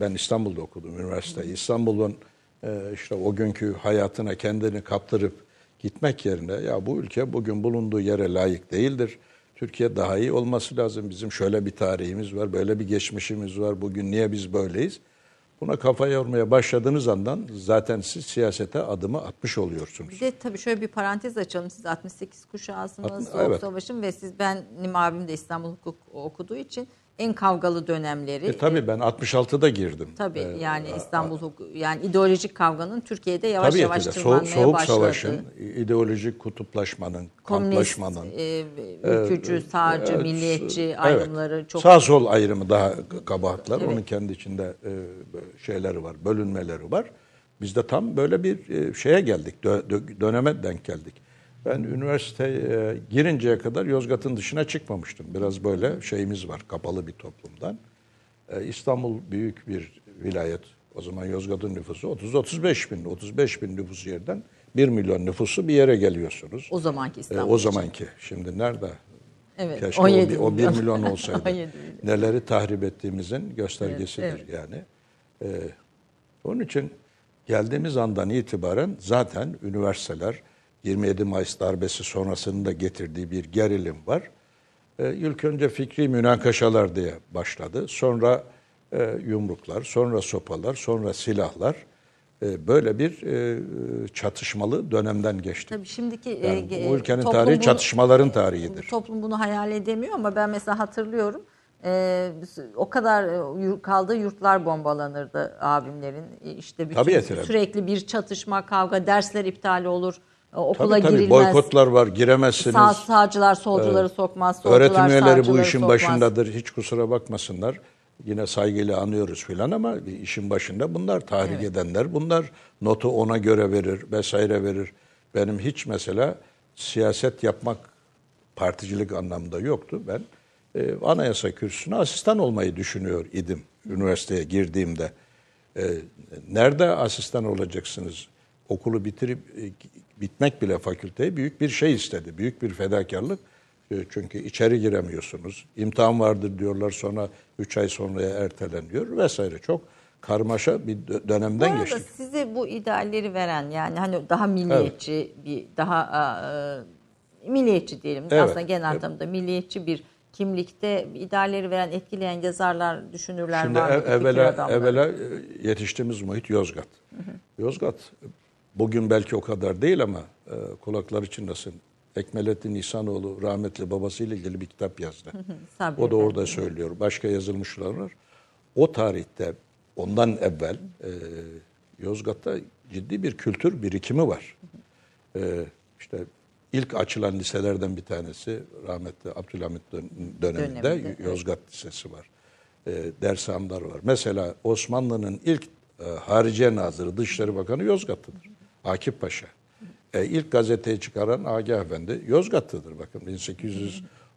ben İstanbul'da okudum üniversiteyi. İstanbul'un e, işte o günkü hayatına kendini kaptırıp gitmek yerine ya bu ülke bugün bulunduğu yere layık değildir. Türkiye daha iyi olması lazım. Bizim şöyle bir tarihimiz var, böyle bir geçmişimiz var. Bugün niye biz böyleyiz? Buna kafa yormaya başladığınız andan zaten siz siyasete adımı atmış oluyorsunuz. Bir de tabii şöyle bir parantez açalım. Siz 68 kuşağısınız. Soğuk evet. Savaş'ın ve siz benim abim de İstanbul Hukuk okuduğu için en kavgalı dönemleri. E, tabii ben 66'da girdim. Tabii E, yani İstanbul yani ideolojik kavganın Türkiye'de yavaş Tabii yavaş tırmanmaya Soğuk, soğuk başladı. savaşın, ideolojik kutuplaşmanın, Komünist, kamplaşmanın, e, ülkücü, sağcı, Evet, milliyetçi evet. ayrımları çok Sağ sol ayrımı daha kabahatler. Evet. Onun kendi içinde e, şeyleri var, bölünmeleri var. Biz de tam böyle bir e, şeye geldik, dö- dö- döneme denk geldik. Ben üniversiteye girinceye kadar Yozgat'ın dışına çıkmamıştım. Biraz böyle şeyimiz var, kapalı bir toplumdan. E, İstanbul büyük bir vilayet. O zaman Yozgat'ın nüfusu 30-35 bin. 35 bin nüfus yerden 1 milyon nüfusu bir yere geliyorsunuz. o zamanki E, İstanbul. o için. zamanki. Şimdi nerede? Evet, Keşke 17 o, o 1 milyon. olsaydı. 17 milyon. Neleri tahrip ettiğimizin göstergesidir Evet, yani. Ee, onun için geldiğimiz andan itibaren zaten üniversiteler 27 Mayıs darbesi sonrasının da getirdiği bir gerilim var. Ee, ilk önce fikri münakaşalar diye başladı. Sonra e, yumruklar, sonra sopalar, sonra silahlar. e, böyle bir e, çatışmalı dönemden geçtik. Tabii şimdiki Yani e, bu ülkenin tarihi bunu- çatışmaların tarihidir. Toplum bunu hayal edemiyor ama ben mesela hatırlıyorum. e, o kadar e, kaldığı yurtlar bombalanırdı abimlerin. E, İşte bütün Tabii sürekli bir çatışma, kavga, dersler iptal olur. Okula Tabii tabii girilmez. boykotlar var, giremezsiniz. Sağ, sağcılar solcuları sokmaz, solcular Öğretim üyeleri bu işin sokmaz. başındadır. Hiç kusura bakmasınlar. Yine saygıyla anıyoruz filan ama işin başında bunlar tahrik edenler. Bunlar notu ona göre verir, vesaire verir. Benim hiç mesela siyaset yapmak particilik anlamda yoktu. Ben e, anayasa kürsüsüne asistan olmayı düşünüyor idim üniversiteye girdiğimde. E, nerede asistan olacaksınız? Okulu bitirip e, bitmek bile fakülteye büyük bir şey istedi. Büyük bir fedakarlık. E, çünkü içeri giremiyorsunuz. İmtihan vardır diyorlar sonra 3 ay sonraya erteleniyor vesaire. Çok karmaşa bir dö- Bu dönemden arada geçtik. size bu idealleri veren yani hani daha milliyetçi bir daha e, milliyetçi diyelim Evet, aslında genel evet. anlamda milliyetçi bir kimlikte idealleri veren etkileyen yazarlar düşünürler Şimdi var ev- Fikir evvela, evvela e, yetiştiğimiz muhit Yozgat. Yozgat bugün belki o kadar değil ama e, kulakları çınlasın. Ekmelettin İhsanoğlu rahmetli babasıyla ilgili bir kitap yazdı. Sabri o da orada söylüyor. Başka yazılmışlar var. O tarihte ondan evvel e, Yozgat'ta ciddi bir kültür birikimi var. E, işte ilk açılan liselerden bir tanesi rahmetli Abdülhamit dön- döneminde, Döneminde, evet. Yozgat Lisesi var. E, dershanlar var. Mesela Osmanlı'nın ilk e, Hariciye Nazırı, Dışişleri Bakanı Yozgatlıdır. Akif Paşa. E, ilk gazeteyi çıkaran Agah Efendi Yozgatlıdır. Bakın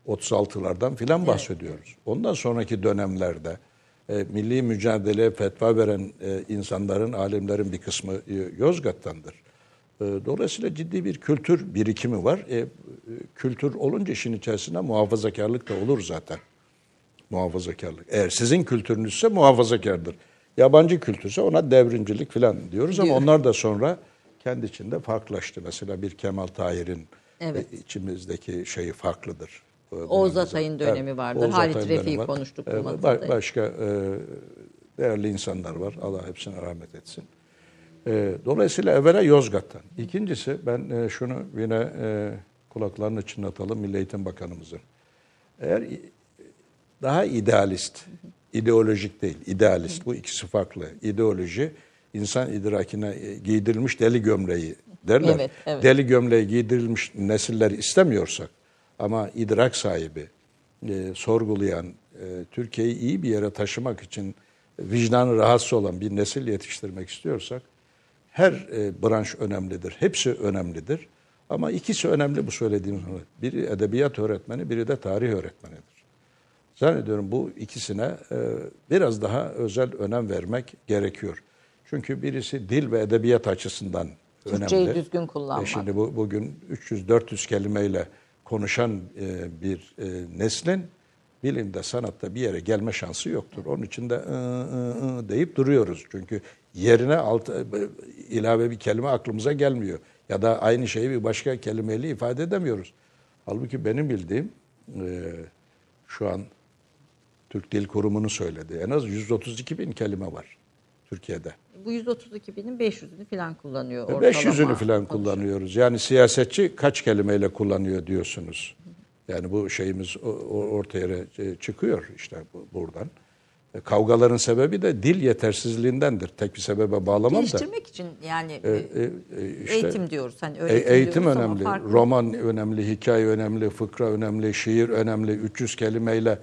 1836'lardan filan bahsediyoruz. Ondan sonraki dönemlerde e, milli mücadeleye fetva veren e, insanların, alimlerin bir kısmı e, Yozgat'tandır. E, Dolayısıyla ciddi bir kültür birikimi var. E, e, kültür olunca işin içerisinde muhafazakarlık da olur zaten. Muhafazakarlık. Eğer sizin kültürünüzse muhafazakardır. Yabancı kültürse ona devrimcilik falan diyoruz ama onlar da sonra kendi içinde farklılaştı. Mesela bir Kemal Tahir'in Evet. e, içimizdeki şeyi farklıdır. E, Oğuz Atay'ın dönemi vardır. Oğuz Halit Refik'i konuştuk ba- başka e, değerli insanlar var. Allah hepsine rahmet etsin. E, dolayısıyla evvela Yozgat'tan. İkincisi ben e, şunu yine e, kulaklarını çınlatalım Milli Eğitim Bakanımızın. Eğer daha idealist, ideolojik değil, idealist. Bu ikisi farklı. İdeoloji, insan idrakine e, giydirilmiş deli gömleği derler. Evet, evet. Deli gömleği giydirilmiş nesilleri istemiyorsak ama idrak sahibi, e, sorgulayan, e, Türkiye'yi iyi bir yere taşımak için vicdanı rahatsız olan bir nesil yetiştirmek istiyorsak her e, branş önemlidir. Hepsi önemlidir. Ama ikisi önemli bu söylediğim. Biri edebiyat öğretmeni, biri de tarih öğretmenidir. Zannediyorum bu ikisine e, biraz daha özel önem vermek gerekiyor. Çünkü birisi dil ve edebiyat açısından Türkçeyi önemli. düzgün kullanmak. E şimdi bu, bugün 300-400 kelimeyle konuşan e, bir e, neslin bilimde, sanatta bir yere gelme şansı yoktur. Onun için de ı, ı, ı deyip duruyoruz. Çünkü yerine alt, e, ilave bir kelime aklımıza gelmiyor. Ya da aynı şeyi bir başka kelimeyle ifade edemiyoruz. Halbuki benim bildiğim e, şu an Türk Dil Kurumu'nun söyledi. En az 132 bin kelime var Türkiye'de. Bu 132 binin 500'ünü falan kullanıyor. ortalama 500'ünü falan kullanıyoruz. Yani siyasetçi kaç kelimeyle kullanıyor diyorsunuz. Yani bu şeyimiz ortaya e, çıkıyor işte bu- buradan. E, Kavgaların sebebi de dil yetersizliğindendir. Tek bir sebebe bağlamam da. Geliştirmek için yani E, e, işte- eğitim diyoruz. Hani E, öğretim eğitim diyoruz önemli, roman önemli, hikaye önemli, fıkra önemli, şiir önemli. 300 kelimeyle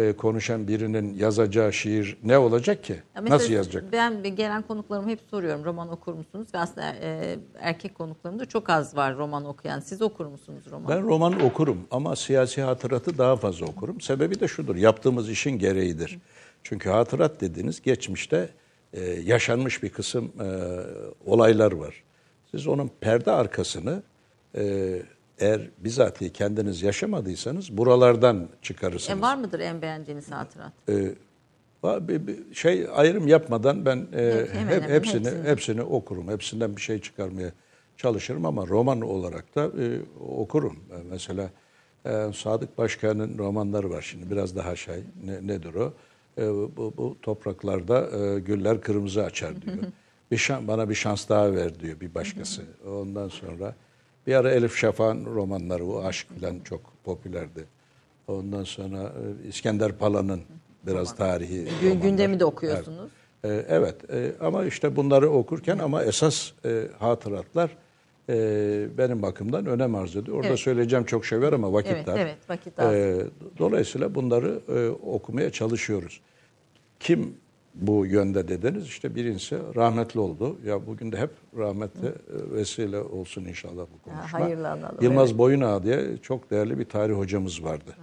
e, konuşan birinin yazacağı şiir ne olacak ki? Ya Nasıl yazacak? Ben gelen konuklarıma hep soruyorum roman okur musunuz? Ve aslında e, erkek konuklarımda çok az var roman okuyan. Siz okur musunuz roman? Ben roman okurum ama siyasi hatıratı daha fazla okurum. Sebebi de şudur, yaptığımız işin gereğidir. Çünkü hatırat dediğiniz geçmişte e, yaşanmış bir kısım e, olaylar var. Siz onun perde arkasını e, eğer bizatihi kendiniz yaşamadıysanız buralardan çıkarırsınız. E, var mıdır en beğendiğiniz hatırat? E, şey ayrım yapmadan ben e, hemen hep hemen hepsini hepsini. hepsini okurum. Hepsinden bir şey çıkarmaya çalışırım ama roman olarak da e, okurum. E, mesela e, Sadık Başkan'ın romanları var şimdi biraz daha şey ne, nedir o? E, bu, bu topraklarda e, güller kırmızı açar diyor. bir şan, bana bir şans daha ver diyor bir başkası. Ondan sonra bir ara Elif Şafak'ın romanları, o aşk falan çok popülerdi. Ondan sonra e, İskender Pala'nın biraz tarihi Gün, gündemi de okuyorsunuz. Ee, Evet e, ama işte bunları okurken ama esas e, hatıratlar e, benim bakımdan önem arz ediyor. Orada Evet. söyleyeceğim çok şey var ama vakit Evet, dar. evet, vakit dolayısıyla bunları e, okumaya çalışıyoruz. Kim bu yönde dediniz? İşte birincisi rahmetli oldu. Ya bugün de hep rahmetli vesile olsun inşallah bu konuşma. hayırlı analım, Yılmaz evet. Boyunağa diye çok değerli bir tarih hocamız vardı.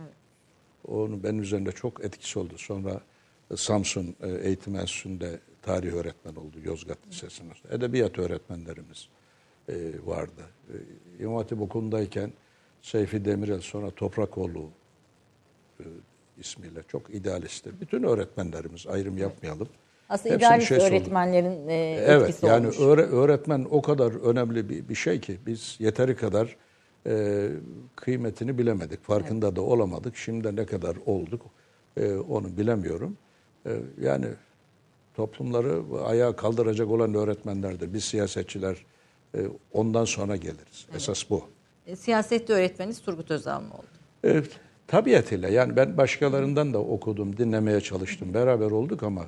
Onun benim üzerinde çok etkisi oldu. Sonra Samsun e, Eğitim Enstitüsü'nde tarih öğretmen oldu Yozgat Lisesi'nde. Edebiyat öğretmenlerimiz e, vardı. E, İmam Hatip Okulu'ndayken Seyfi Demirel sonra Toprakoğlu ismiyle çok idealisttir. Bütün öğretmenlerimiz ayrım yapmayalım. Aslında Hepsinin idealist oldu. öğretmenlerin e, Evet yani olmuş. öğre- öğretmen o kadar önemli bir, bir şey ki biz yeteri kadar e, kıymetini bilemedik. Farkında da olamadık. Şimdi ne kadar olduk e, onu bilemiyorum. E, yani toplumları ayağa kaldıracak olan öğretmenlerdir. Biz siyasetçiler e, ondan sonra geliriz. Esas bu. E, Siyasette öğretmeniz Turgut Özal mı oldu? E, tabiatıyla yani ben başkalarından da okudum, dinlemeye çalıştım. Beraber olduk ama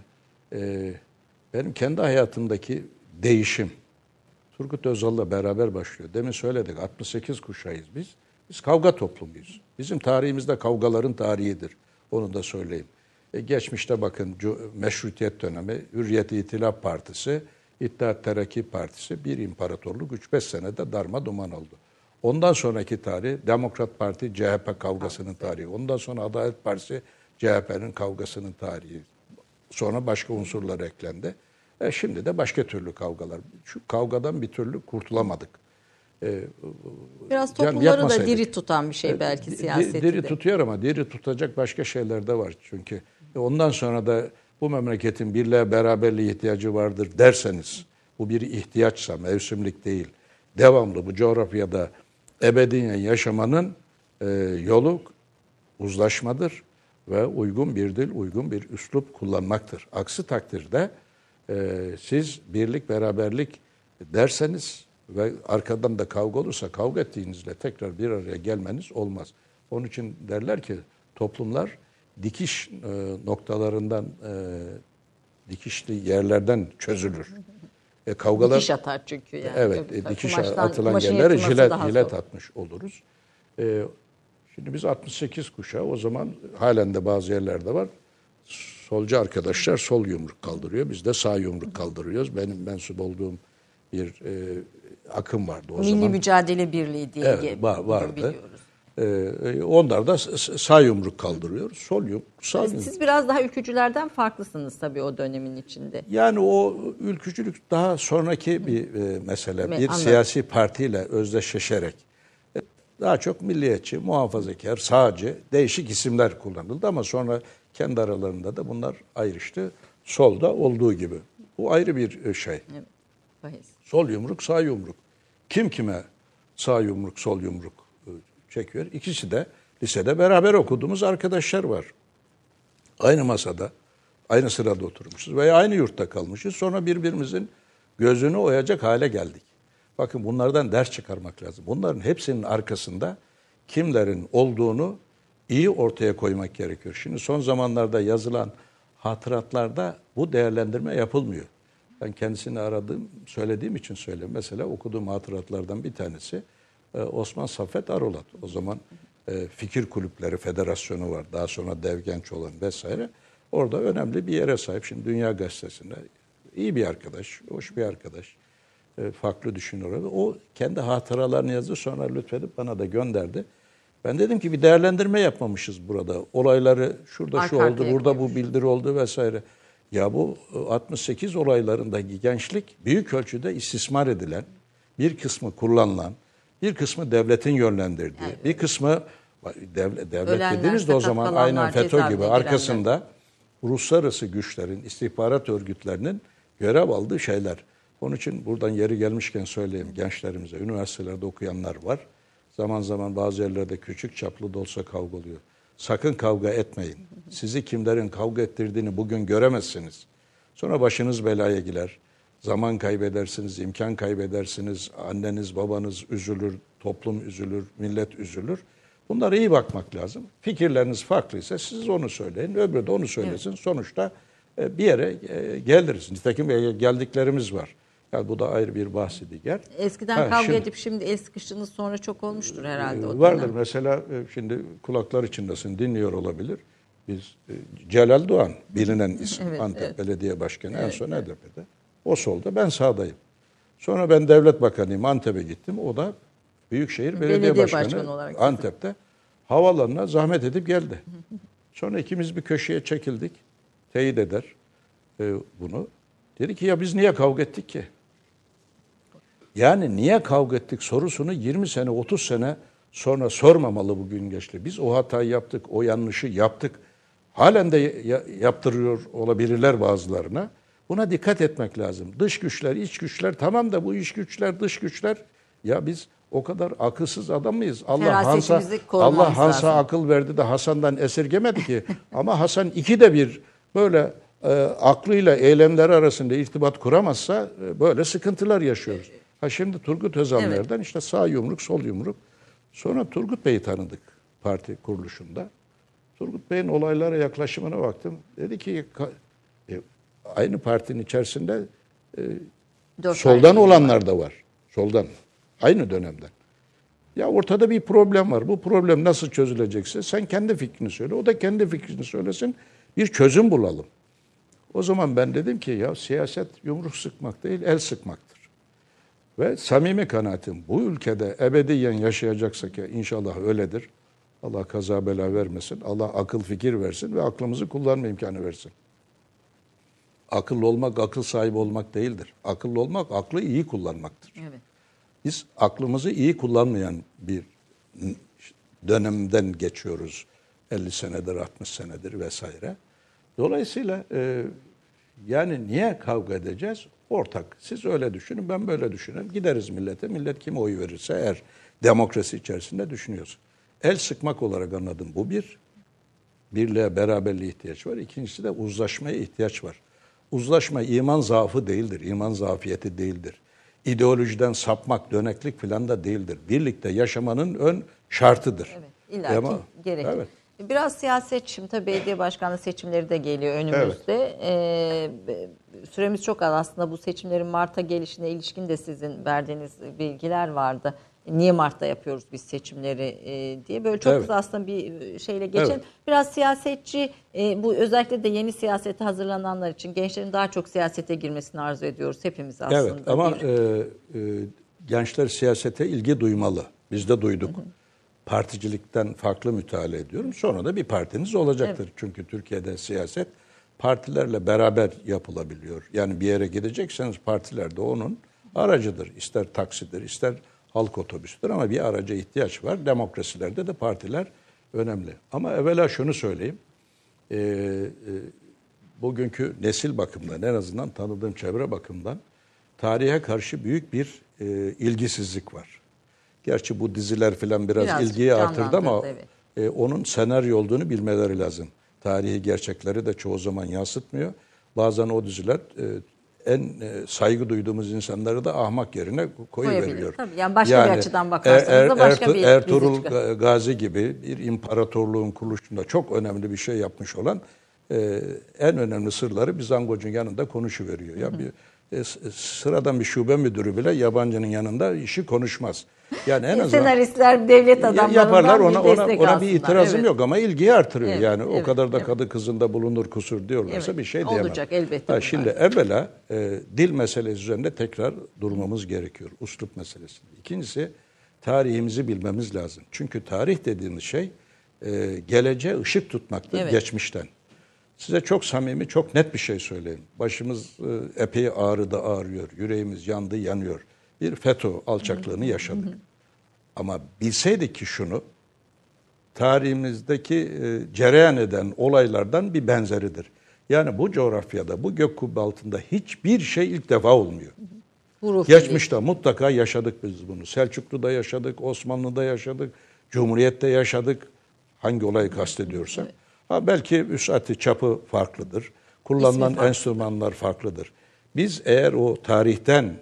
e, benim kendi hayatımdaki değişim Turgut Özal'la beraber başlıyor. Demin söyledik 68 kuşağıyız biz. Biz kavga toplumuyuz. Bizim tarihimizde kavgaların tarihidir. Onu da söyleyeyim. E, geçmişte bakın meşrutiyet dönemi, Hürriyet İtilaf Partisi, İttihat Terakki Partisi bir imparatorluk 3-5 senede darma duman oldu. Ondan sonraki tarih Demokrat Parti CHP kavgasının tarihi. Ondan sonra Adalet Partisi CHP'nin kavgasının tarihi. Sonra başka unsurlar eklendi. E şimdi de başka türlü kavgalar. Şu kavgadan bir türlü kurtulamadık. E, Biraz Yani toplumları da yapmasaydık. diri tutan bir şey belki Di- di- siyasette Diri tutuyor ama diri tutacak başka şeyler de var çünkü. E Ondan sonra da bu memleketin birliğe beraberliğe ihtiyacı vardır derseniz, bu bir ihtiyaçsa, mevsimlik değil, devamlı bu coğrafyada ebediyen yaşamanın e, yolu uzlaşmadır ve uygun bir dil, uygun bir üslup kullanmaktır. Aksi takdirde e, siz birlik, beraberlik derseniz ve arkadan da kavga olursa kavga ettiğinizle tekrar bir araya gelmeniz olmaz. Onun için derler ki toplumlar dikiş e, noktalarından, e, dikişli yerlerden çözülür. E, kavgalar Dikiş atar çünkü yani. Evet, e, dikiş kumaştan- atılan yerlere jilet, jilet atmış oluruz. E, şimdi biz 68 kuşağı o zaman halen de bazı yerlerde var. Solcu arkadaşlar sol yumruk kaldırıyor. Biz de sağ yumruk kaldırıyoruz. Benim mensup olduğum bir e, akım vardı o Milli zaman. Mücadele Birliği diye Evet, var- vardı. biliyoruz. E, e, onlar da sağ yumruk kaldırıyor. Sol yumruk, sağ yumruk. Siz biraz daha ülkücülerden farklısınız tabii o dönemin içinde. Yani o ülkücülük daha sonraki bir e, mesele. Me- bir anladım. siyasi partiyle özdeşleşerek e, daha çok milliyetçi, muhafazakar, sağcı değişik isimler kullanıldı ama sonra kendi aralarında da bunlar ayrıştı. Solda olduğu gibi. Bu ayrı bir e, şey. Evet. Sol yumruk, sağ yumruk. Kim kime sağ yumruk, sol yumruk çekiyor? İkisi de lisede beraber okuduğumuz arkadaşlar var. Aynı masada, aynı sırada oturmuşuz veya aynı yurtta kalmışız. Sonra birbirimizin gözünü oyacak hale geldik. Bakın bunlardan ders çıkarmak lazım. Bunların hepsinin arkasında kimlerin olduğunu iyi ortaya koymak gerekiyor. Şimdi son zamanlarda yazılan hatıratlarda bu değerlendirme yapılmıyor. Ben kendisini aradığım, söylediğim için söylüyorum. Mesela okuduğum hatıratlardan bir tanesi Osman Saffet Arolat. O zaman e, Fikir Kulüpleri Federasyonu var. Daha sonra Dev Genç olan vesaire. Orada önemli bir yere sahip. Şimdi Dünya Gazetesi'nde iyi bir arkadaş, hoş bir arkadaş. E, farklı düşünüyor. O kendi hatıralarını yazdı sonra lütfedip bana da gönderdi. Ben dedim ki bir değerlendirme yapmamışız burada. Olayları şurada şu oldu, burada bu bildiri oldu vesaire. Ya bu e, 68 olaylarındaki gençlik büyük ölçüde istismar edilen, bir kısmı kullanılan, bir kısmı devletin yönlendirdiği, bir kısmı devlet, devlet Ölenler, dediğiniz de o zaman aynen FETÖ gibi girenler. arkasında uluslararası güçlerin, istihbarat örgütlerinin görev aldığı şeyler. Onun için buradan yeri gelmişken söyleyeyim gençlerimize, üniversitelerde okuyanlar var. Zaman zaman bazı yerlerde küçük çaplı da olsa kavga oluyor. Sakın kavga etmeyin. Sizi kimlerin kavga ettirdiğini bugün göremezsiniz. Sonra başınız belaya girer. Zaman kaybedersiniz, imkan kaybedersiniz, anneniz babanız üzülür, toplum üzülür, millet üzülür. Bunlara iyi bakmak lazım. Fikirleriniz farklıysa siz onu söyleyin, öbürü de onu söylesin. Sonuçta e, bir yere e, geliriz. Nitekim e, geldiklerimiz var. Yani bu da ayrı bir bahsi diğer. Eskiden Ha, kavga şimdi- edip şimdi el sıkıştığınız sonra çok olmuştur herhalde o Vardır dönem. mesela şimdi kulaklar içindesin dinliyor olabilir. Biz Celal Doğan bilinen isim Evet, Antep evet. Belediye Başkanı en son HDP'de. O solda ben sağdayım. Sonra ben devlet bakanıyım Antep'e gittim. O da Büyükşehir Belediye, Belediye Başkanı, başkanı olarak. Antep'te. Havalarına zahmet edip geldi. Sonra ikimiz bir köşeye çekildik. Teyit eder e, bunu. Dedi ki ya biz niye kavga ettik ki? Yani niye kavga ettik sorusunu 20 sene 30 sene sonra sormamalı bugün gençler. Biz o hatayı yaptık, o yanlışı yaptık. Halen de ya- yaptırıyor olabilirler bazılarına. Buna dikkat etmek lazım. Dış güçler, iç güçler tamam da bu iç güçler, dış güçler ya biz o kadar akılsız adam mıyız? Allah Hansa, Allah Hansa lazım. akıl verdi de Hasan'dan esirgemedi ki. Ama Hasan iki de bir böyle e, aklıyla eylemleri arasında irtibat kuramazsa e, böyle sıkıntılar yaşıyoruz. Ha şimdi Turgut Özal'lerden işte sağ yumruk, sol yumruk. Sonra Turgut Bey'i tanıdık parti kuruluşunda. Turgut Bey'in olaylara yaklaşımına baktım. Dedi ki aynı partinin içerisinde Dört soldan olanlar da var. Soldan. Aynı dönemden. Ya ortada bir problem var. Bu problem nasıl çözülecekse sen kendi fikrini söyle. O da kendi fikrini söylesin. Bir çözüm bulalım. O zaman ben dedim ki ya siyaset yumruk sıkmak değil, el sıkmaktır. Ve samimi kanaatim bu ülkede ebediyen yaşayacaksak ya inşallah öyledir. Allah kaza bela vermesin. Allah akıl fikir versin ve aklımızı kullanma imkanı versin. Akıllı olmak akıl sahibi olmak değildir. Akıllı olmak aklı iyi kullanmaktır. Evet. Biz aklımızı iyi kullanmayan bir dönemden geçiyoruz. 50 senedir, 60 senedir vesaire. Dolayısıyla e, yani niye kavga edeceğiz? Ortak. Siz öyle düşünün, ben böyle düşünürüm. Gideriz millete. Millet kime oy verirse eğer demokrasi içerisinde düşünüyoruz. El sıkmak olarak anladım. Bu bir. Birliğe, beraberliğe ihtiyaç var. İkincisi de uzlaşmaya ihtiyaç var. Uzlaşma iman zaafı değildir, iman zafiyeti değildir. İdeolojiden sapmak, döneklik falan da değildir. Birlikte yaşamanın ön şartıdır. Evet, illaki Ama- gerekli. Evet. Biraz siyaset şimdi tabii belediye başkanlığı seçimleri de geliyor önümüzde. Ee, be- süremiz çok az aslında bu seçimlerin Mart'a gelişine ilişkin de sizin verdiğiniz bilgiler vardı. Niye Mart'ta yapıyoruz biz seçimleri e, diye böyle çok Evet. hızlı aslında bir şeyle geçelim. Evet. Biraz siyasetçi e, bu özellikle de yeni siyasete hazırlananlar için gençlerin daha çok siyasete girmesini arzu ediyoruz hepimiz aslında. Evet ama e, e, gençler siyasete ilgi duymalı. Biz de duyduk. Particilikten farklı müteala ediyorum. Sonra da bir partiniz olacaktır. Çünkü Türkiye'de siyaset partilerle beraber yapılabiliyor. Yani bir yere gidecekseniz partiler de onun aracıdır. İster taksidir, ister halk otobüsüdür ama bir araca ihtiyaç var. Demokrasilerde de partiler önemli. Ama evvela şunu söyleyeyim. Ee, e, bugünkü nesil bakımından en azından tanıdığım çevre bakımından tarihe karşı büyük bir e, ilgisizlik var. Gerçi bu diziler filan biraz Birazcık ilgiyi artırdı ama evet. e, onun senaryo olduğunu bilmeleri lazım. Tarihi gerçekleri de çoğu zaman yansıtmıyor. Bazen o diziler e, en e, saygı duyduğumuz insanları da ahmak yerine koyu Koyabilir, veriyor. tabii. Yani başka bir açıdan bakarsanız da başka bir dizi Ertuğrul. Gazi gibi bir imparatorluğun kuruluşunda çok önemli bir şey yapmış olan e, en önemli sırları bir zangocun yanında konuşuveriyor. Ya bir e, s- sıradan bir şube müdürü bile yabancının yanında işi konuşmaz. Yani en azından Senaristler devlet adamlarından yaparlar bir ona ona, ona bir itirazım Evet. yok ama ilgiyi artırıyor. Evet, yani o evet, kadar da evet. kadı kızında bulunur kusur diyorlarsa Evet, bir şey diyemem. olacak elbette Ha, bunlar. şimdi evvela e, dil meselesi üzerinde tekrar durmamız gerekiyor. Uslup meselesi. İkincisi tarihimizi bilmemiz lazım. Çünkü tarih dediğimiz şey e, geleceğe ışık tutmaktır Evet. geçmişten. Size çok samimi, çok net bir şey söyleyeyim. Başımız e, epey ağrıdı, ağrıyor. Yüreğimiz yandı, yanıyor. Bir FETÖ alçaklığını yaşadık. Ama bilseydik ki şunu, tarihimizdeki e, cereyan eden olaylardan bir benzeridir. Yani bu coğrafyada, bu gök kubbe altında hiçbir şey ilk defa olmuyor. Ruh Geçmişte mutlaka yaşadık biz bunu. Selçuklu'da yaşadık, Osmanlı'da yaşadık, Cumhuriyet'te yaşadık. Hangi olayı kastediyorsak. Ha, belki üsati çapı farklıdır. Kullanılan farklı. enstrümanlar farklıdır. Biz eğer o tarihten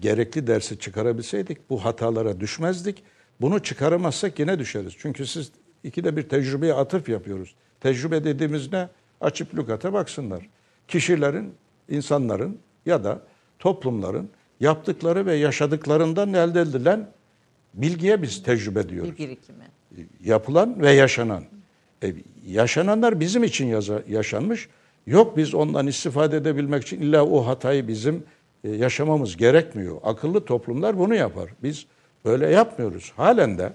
gerekli dersi çıkarabilseydik bu hatalara düşmezdik. Bunu çıkaramazsak yine düşeriz. Çünkü siz ikide bir tecrübeye atıf yapıyoruz. Tecrübe dediğimiz ne? Açıp lügata baksınlar. Kişilerin, insanların ya da toplumların yaptıkları ve yaşadıklarından elde edilen bilgiye biz tecrübe diyoruz Bir birikimi. yapılan ve yaşanan. E, yaşananlar bizim için yaza, yaşanmış. Yok biz ondan istifade edebilmek için illa o hatayı bizim e, yaşamamız gerekmiyor. Akıllı toplumlar bunu yapar. Biz böyle yapmıyoruz. Halen de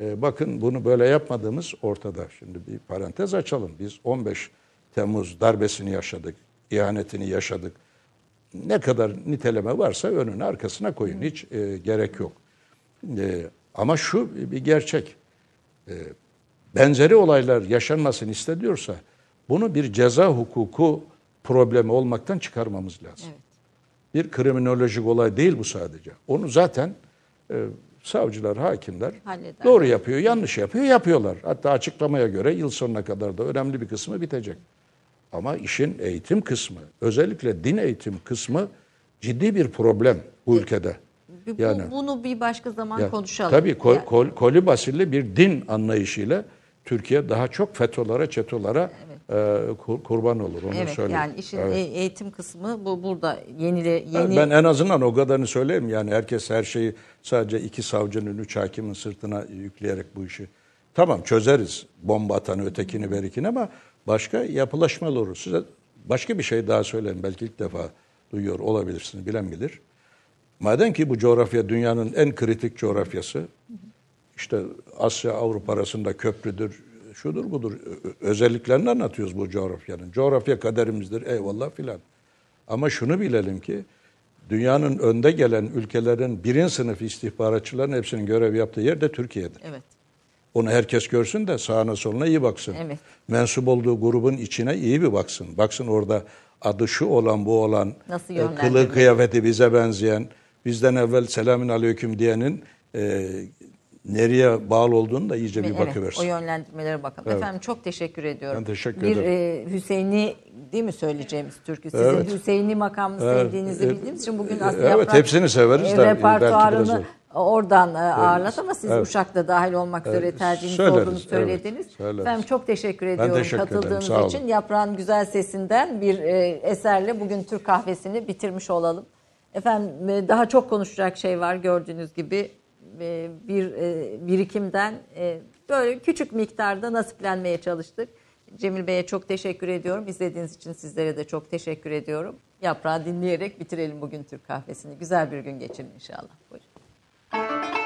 e, bakın bunu böyle yapmadığımız ortada. Şimdi bir parantez açalım. Biz 15 Temmuz darbesini yaşadık, ihanetini yaşadık. Ne kadar niteleme varsa önüne arkasına koyun. Hiç e, gerek yok. E, ama şu bir gerçek benzeri olaylar yaşanmasını istediyorsa bunu bir ceza hukuku problemi olmaktan çıkarmamız lazım. Bir kriminolojik olay değil bu sadece. Onu zaten e, savcılar, hakimler Halleder. doğru yapıyor, yanlış yapıyor, yapıyorlar. Hatta açıklamaya göre yıl sonuna kadar da önemli bir kısmı bitecek. Ama işin eğitim kısmı, özellikle din eğitim kısmı ciddi bir problem bu ülkede. Bu- Yani bunu bir başka zaman ya, konuşalım. Tabii kol, Yani- kol, koli basilli bir din anlayışıyla Türkiye daha çok FETÖ'lara, çetolara e, kur- kurban olur. Onu Evet söyleyeyim. yani işin Evet. e- eğitim kısmı bu burada yenile yeni Ben en azından o kadarını söyleyeyim. Yani herkes her şeyi sadece iki savcının, üç hakimin sırtına yükleyerek bu işi. Tamam çözeriz bomba atanı, ötekini, berikini ama başka yapılaşmalı olur. Size başka bir şey daha söyleyeyim. Belki ilk defa duyuyor olabilirsiniz, bilen bilir. Madem ki bu coğrafya dünyanın en kritik coğrafyası, işte Asya Avrupa arasında köprüdür, şudur budur özelliklerini anlatıyoruz bu coğrafyanın. Coğrafya kaderimizdir eyvallah filan. Ama şunu bilelim ki dünyanın önde gelen ülkelerin birin sınıf istihbaratçıların hepsinin görev yaptığı yer de Türkiye'dir. evet Onu herkes görsün de sağına soluna iyi baksın. Evet. Mensup olduğu grubun içine iyi bir baksın. Baksın orada adı şu olan bu olan, e, kılığı kıyafeti bize benzeyen, bizden evvel selamün aleyküm diyenin e, nereye bağlı olduğunu da iyice bir evet, bakıversin. o yönlendirmelere bakalım. Evet. Efendim çok teşekkür ediyorum. Ben teşekkür bir, ederim. e, Hüseyin'i değil mi söyleyeceğimiz türkü? Sizin Evet. Hüseyin'i makamını Evet. sevdiğinizi E, bildiğimiz için bugün e, aslında evet, Yaprak, hepsini severiz e, de repertuarını oradan e, ağırlat ama siz Evet. Uşak'ta dahil olmak üzere Evet, tercihiniz söyleriz, olduğunu söylediğiniz. evet, söyleriz. Efendim çok teşekkür ediyorum teşekkür ederim, katıldığınız olun. için. Yaprağın güzel sesinden bir e, eserle bugün Türk kahvesini bitirmiş olalım. Efendim e, daha çok konuşacak şey var gördüğünüz gibi bir e, birikimden e, böyle küçük miktarda nasiplenmeye çalıştık. Cemil Bey'e çok teşekkür ediyorum. İzlediğiniz için sizlere de çok teşekkür ediyorum. Yaprağı dinleyerek bitirelim bugün Türk kahvesini. Güzel bir gün geçirin inşallah. Buyurun.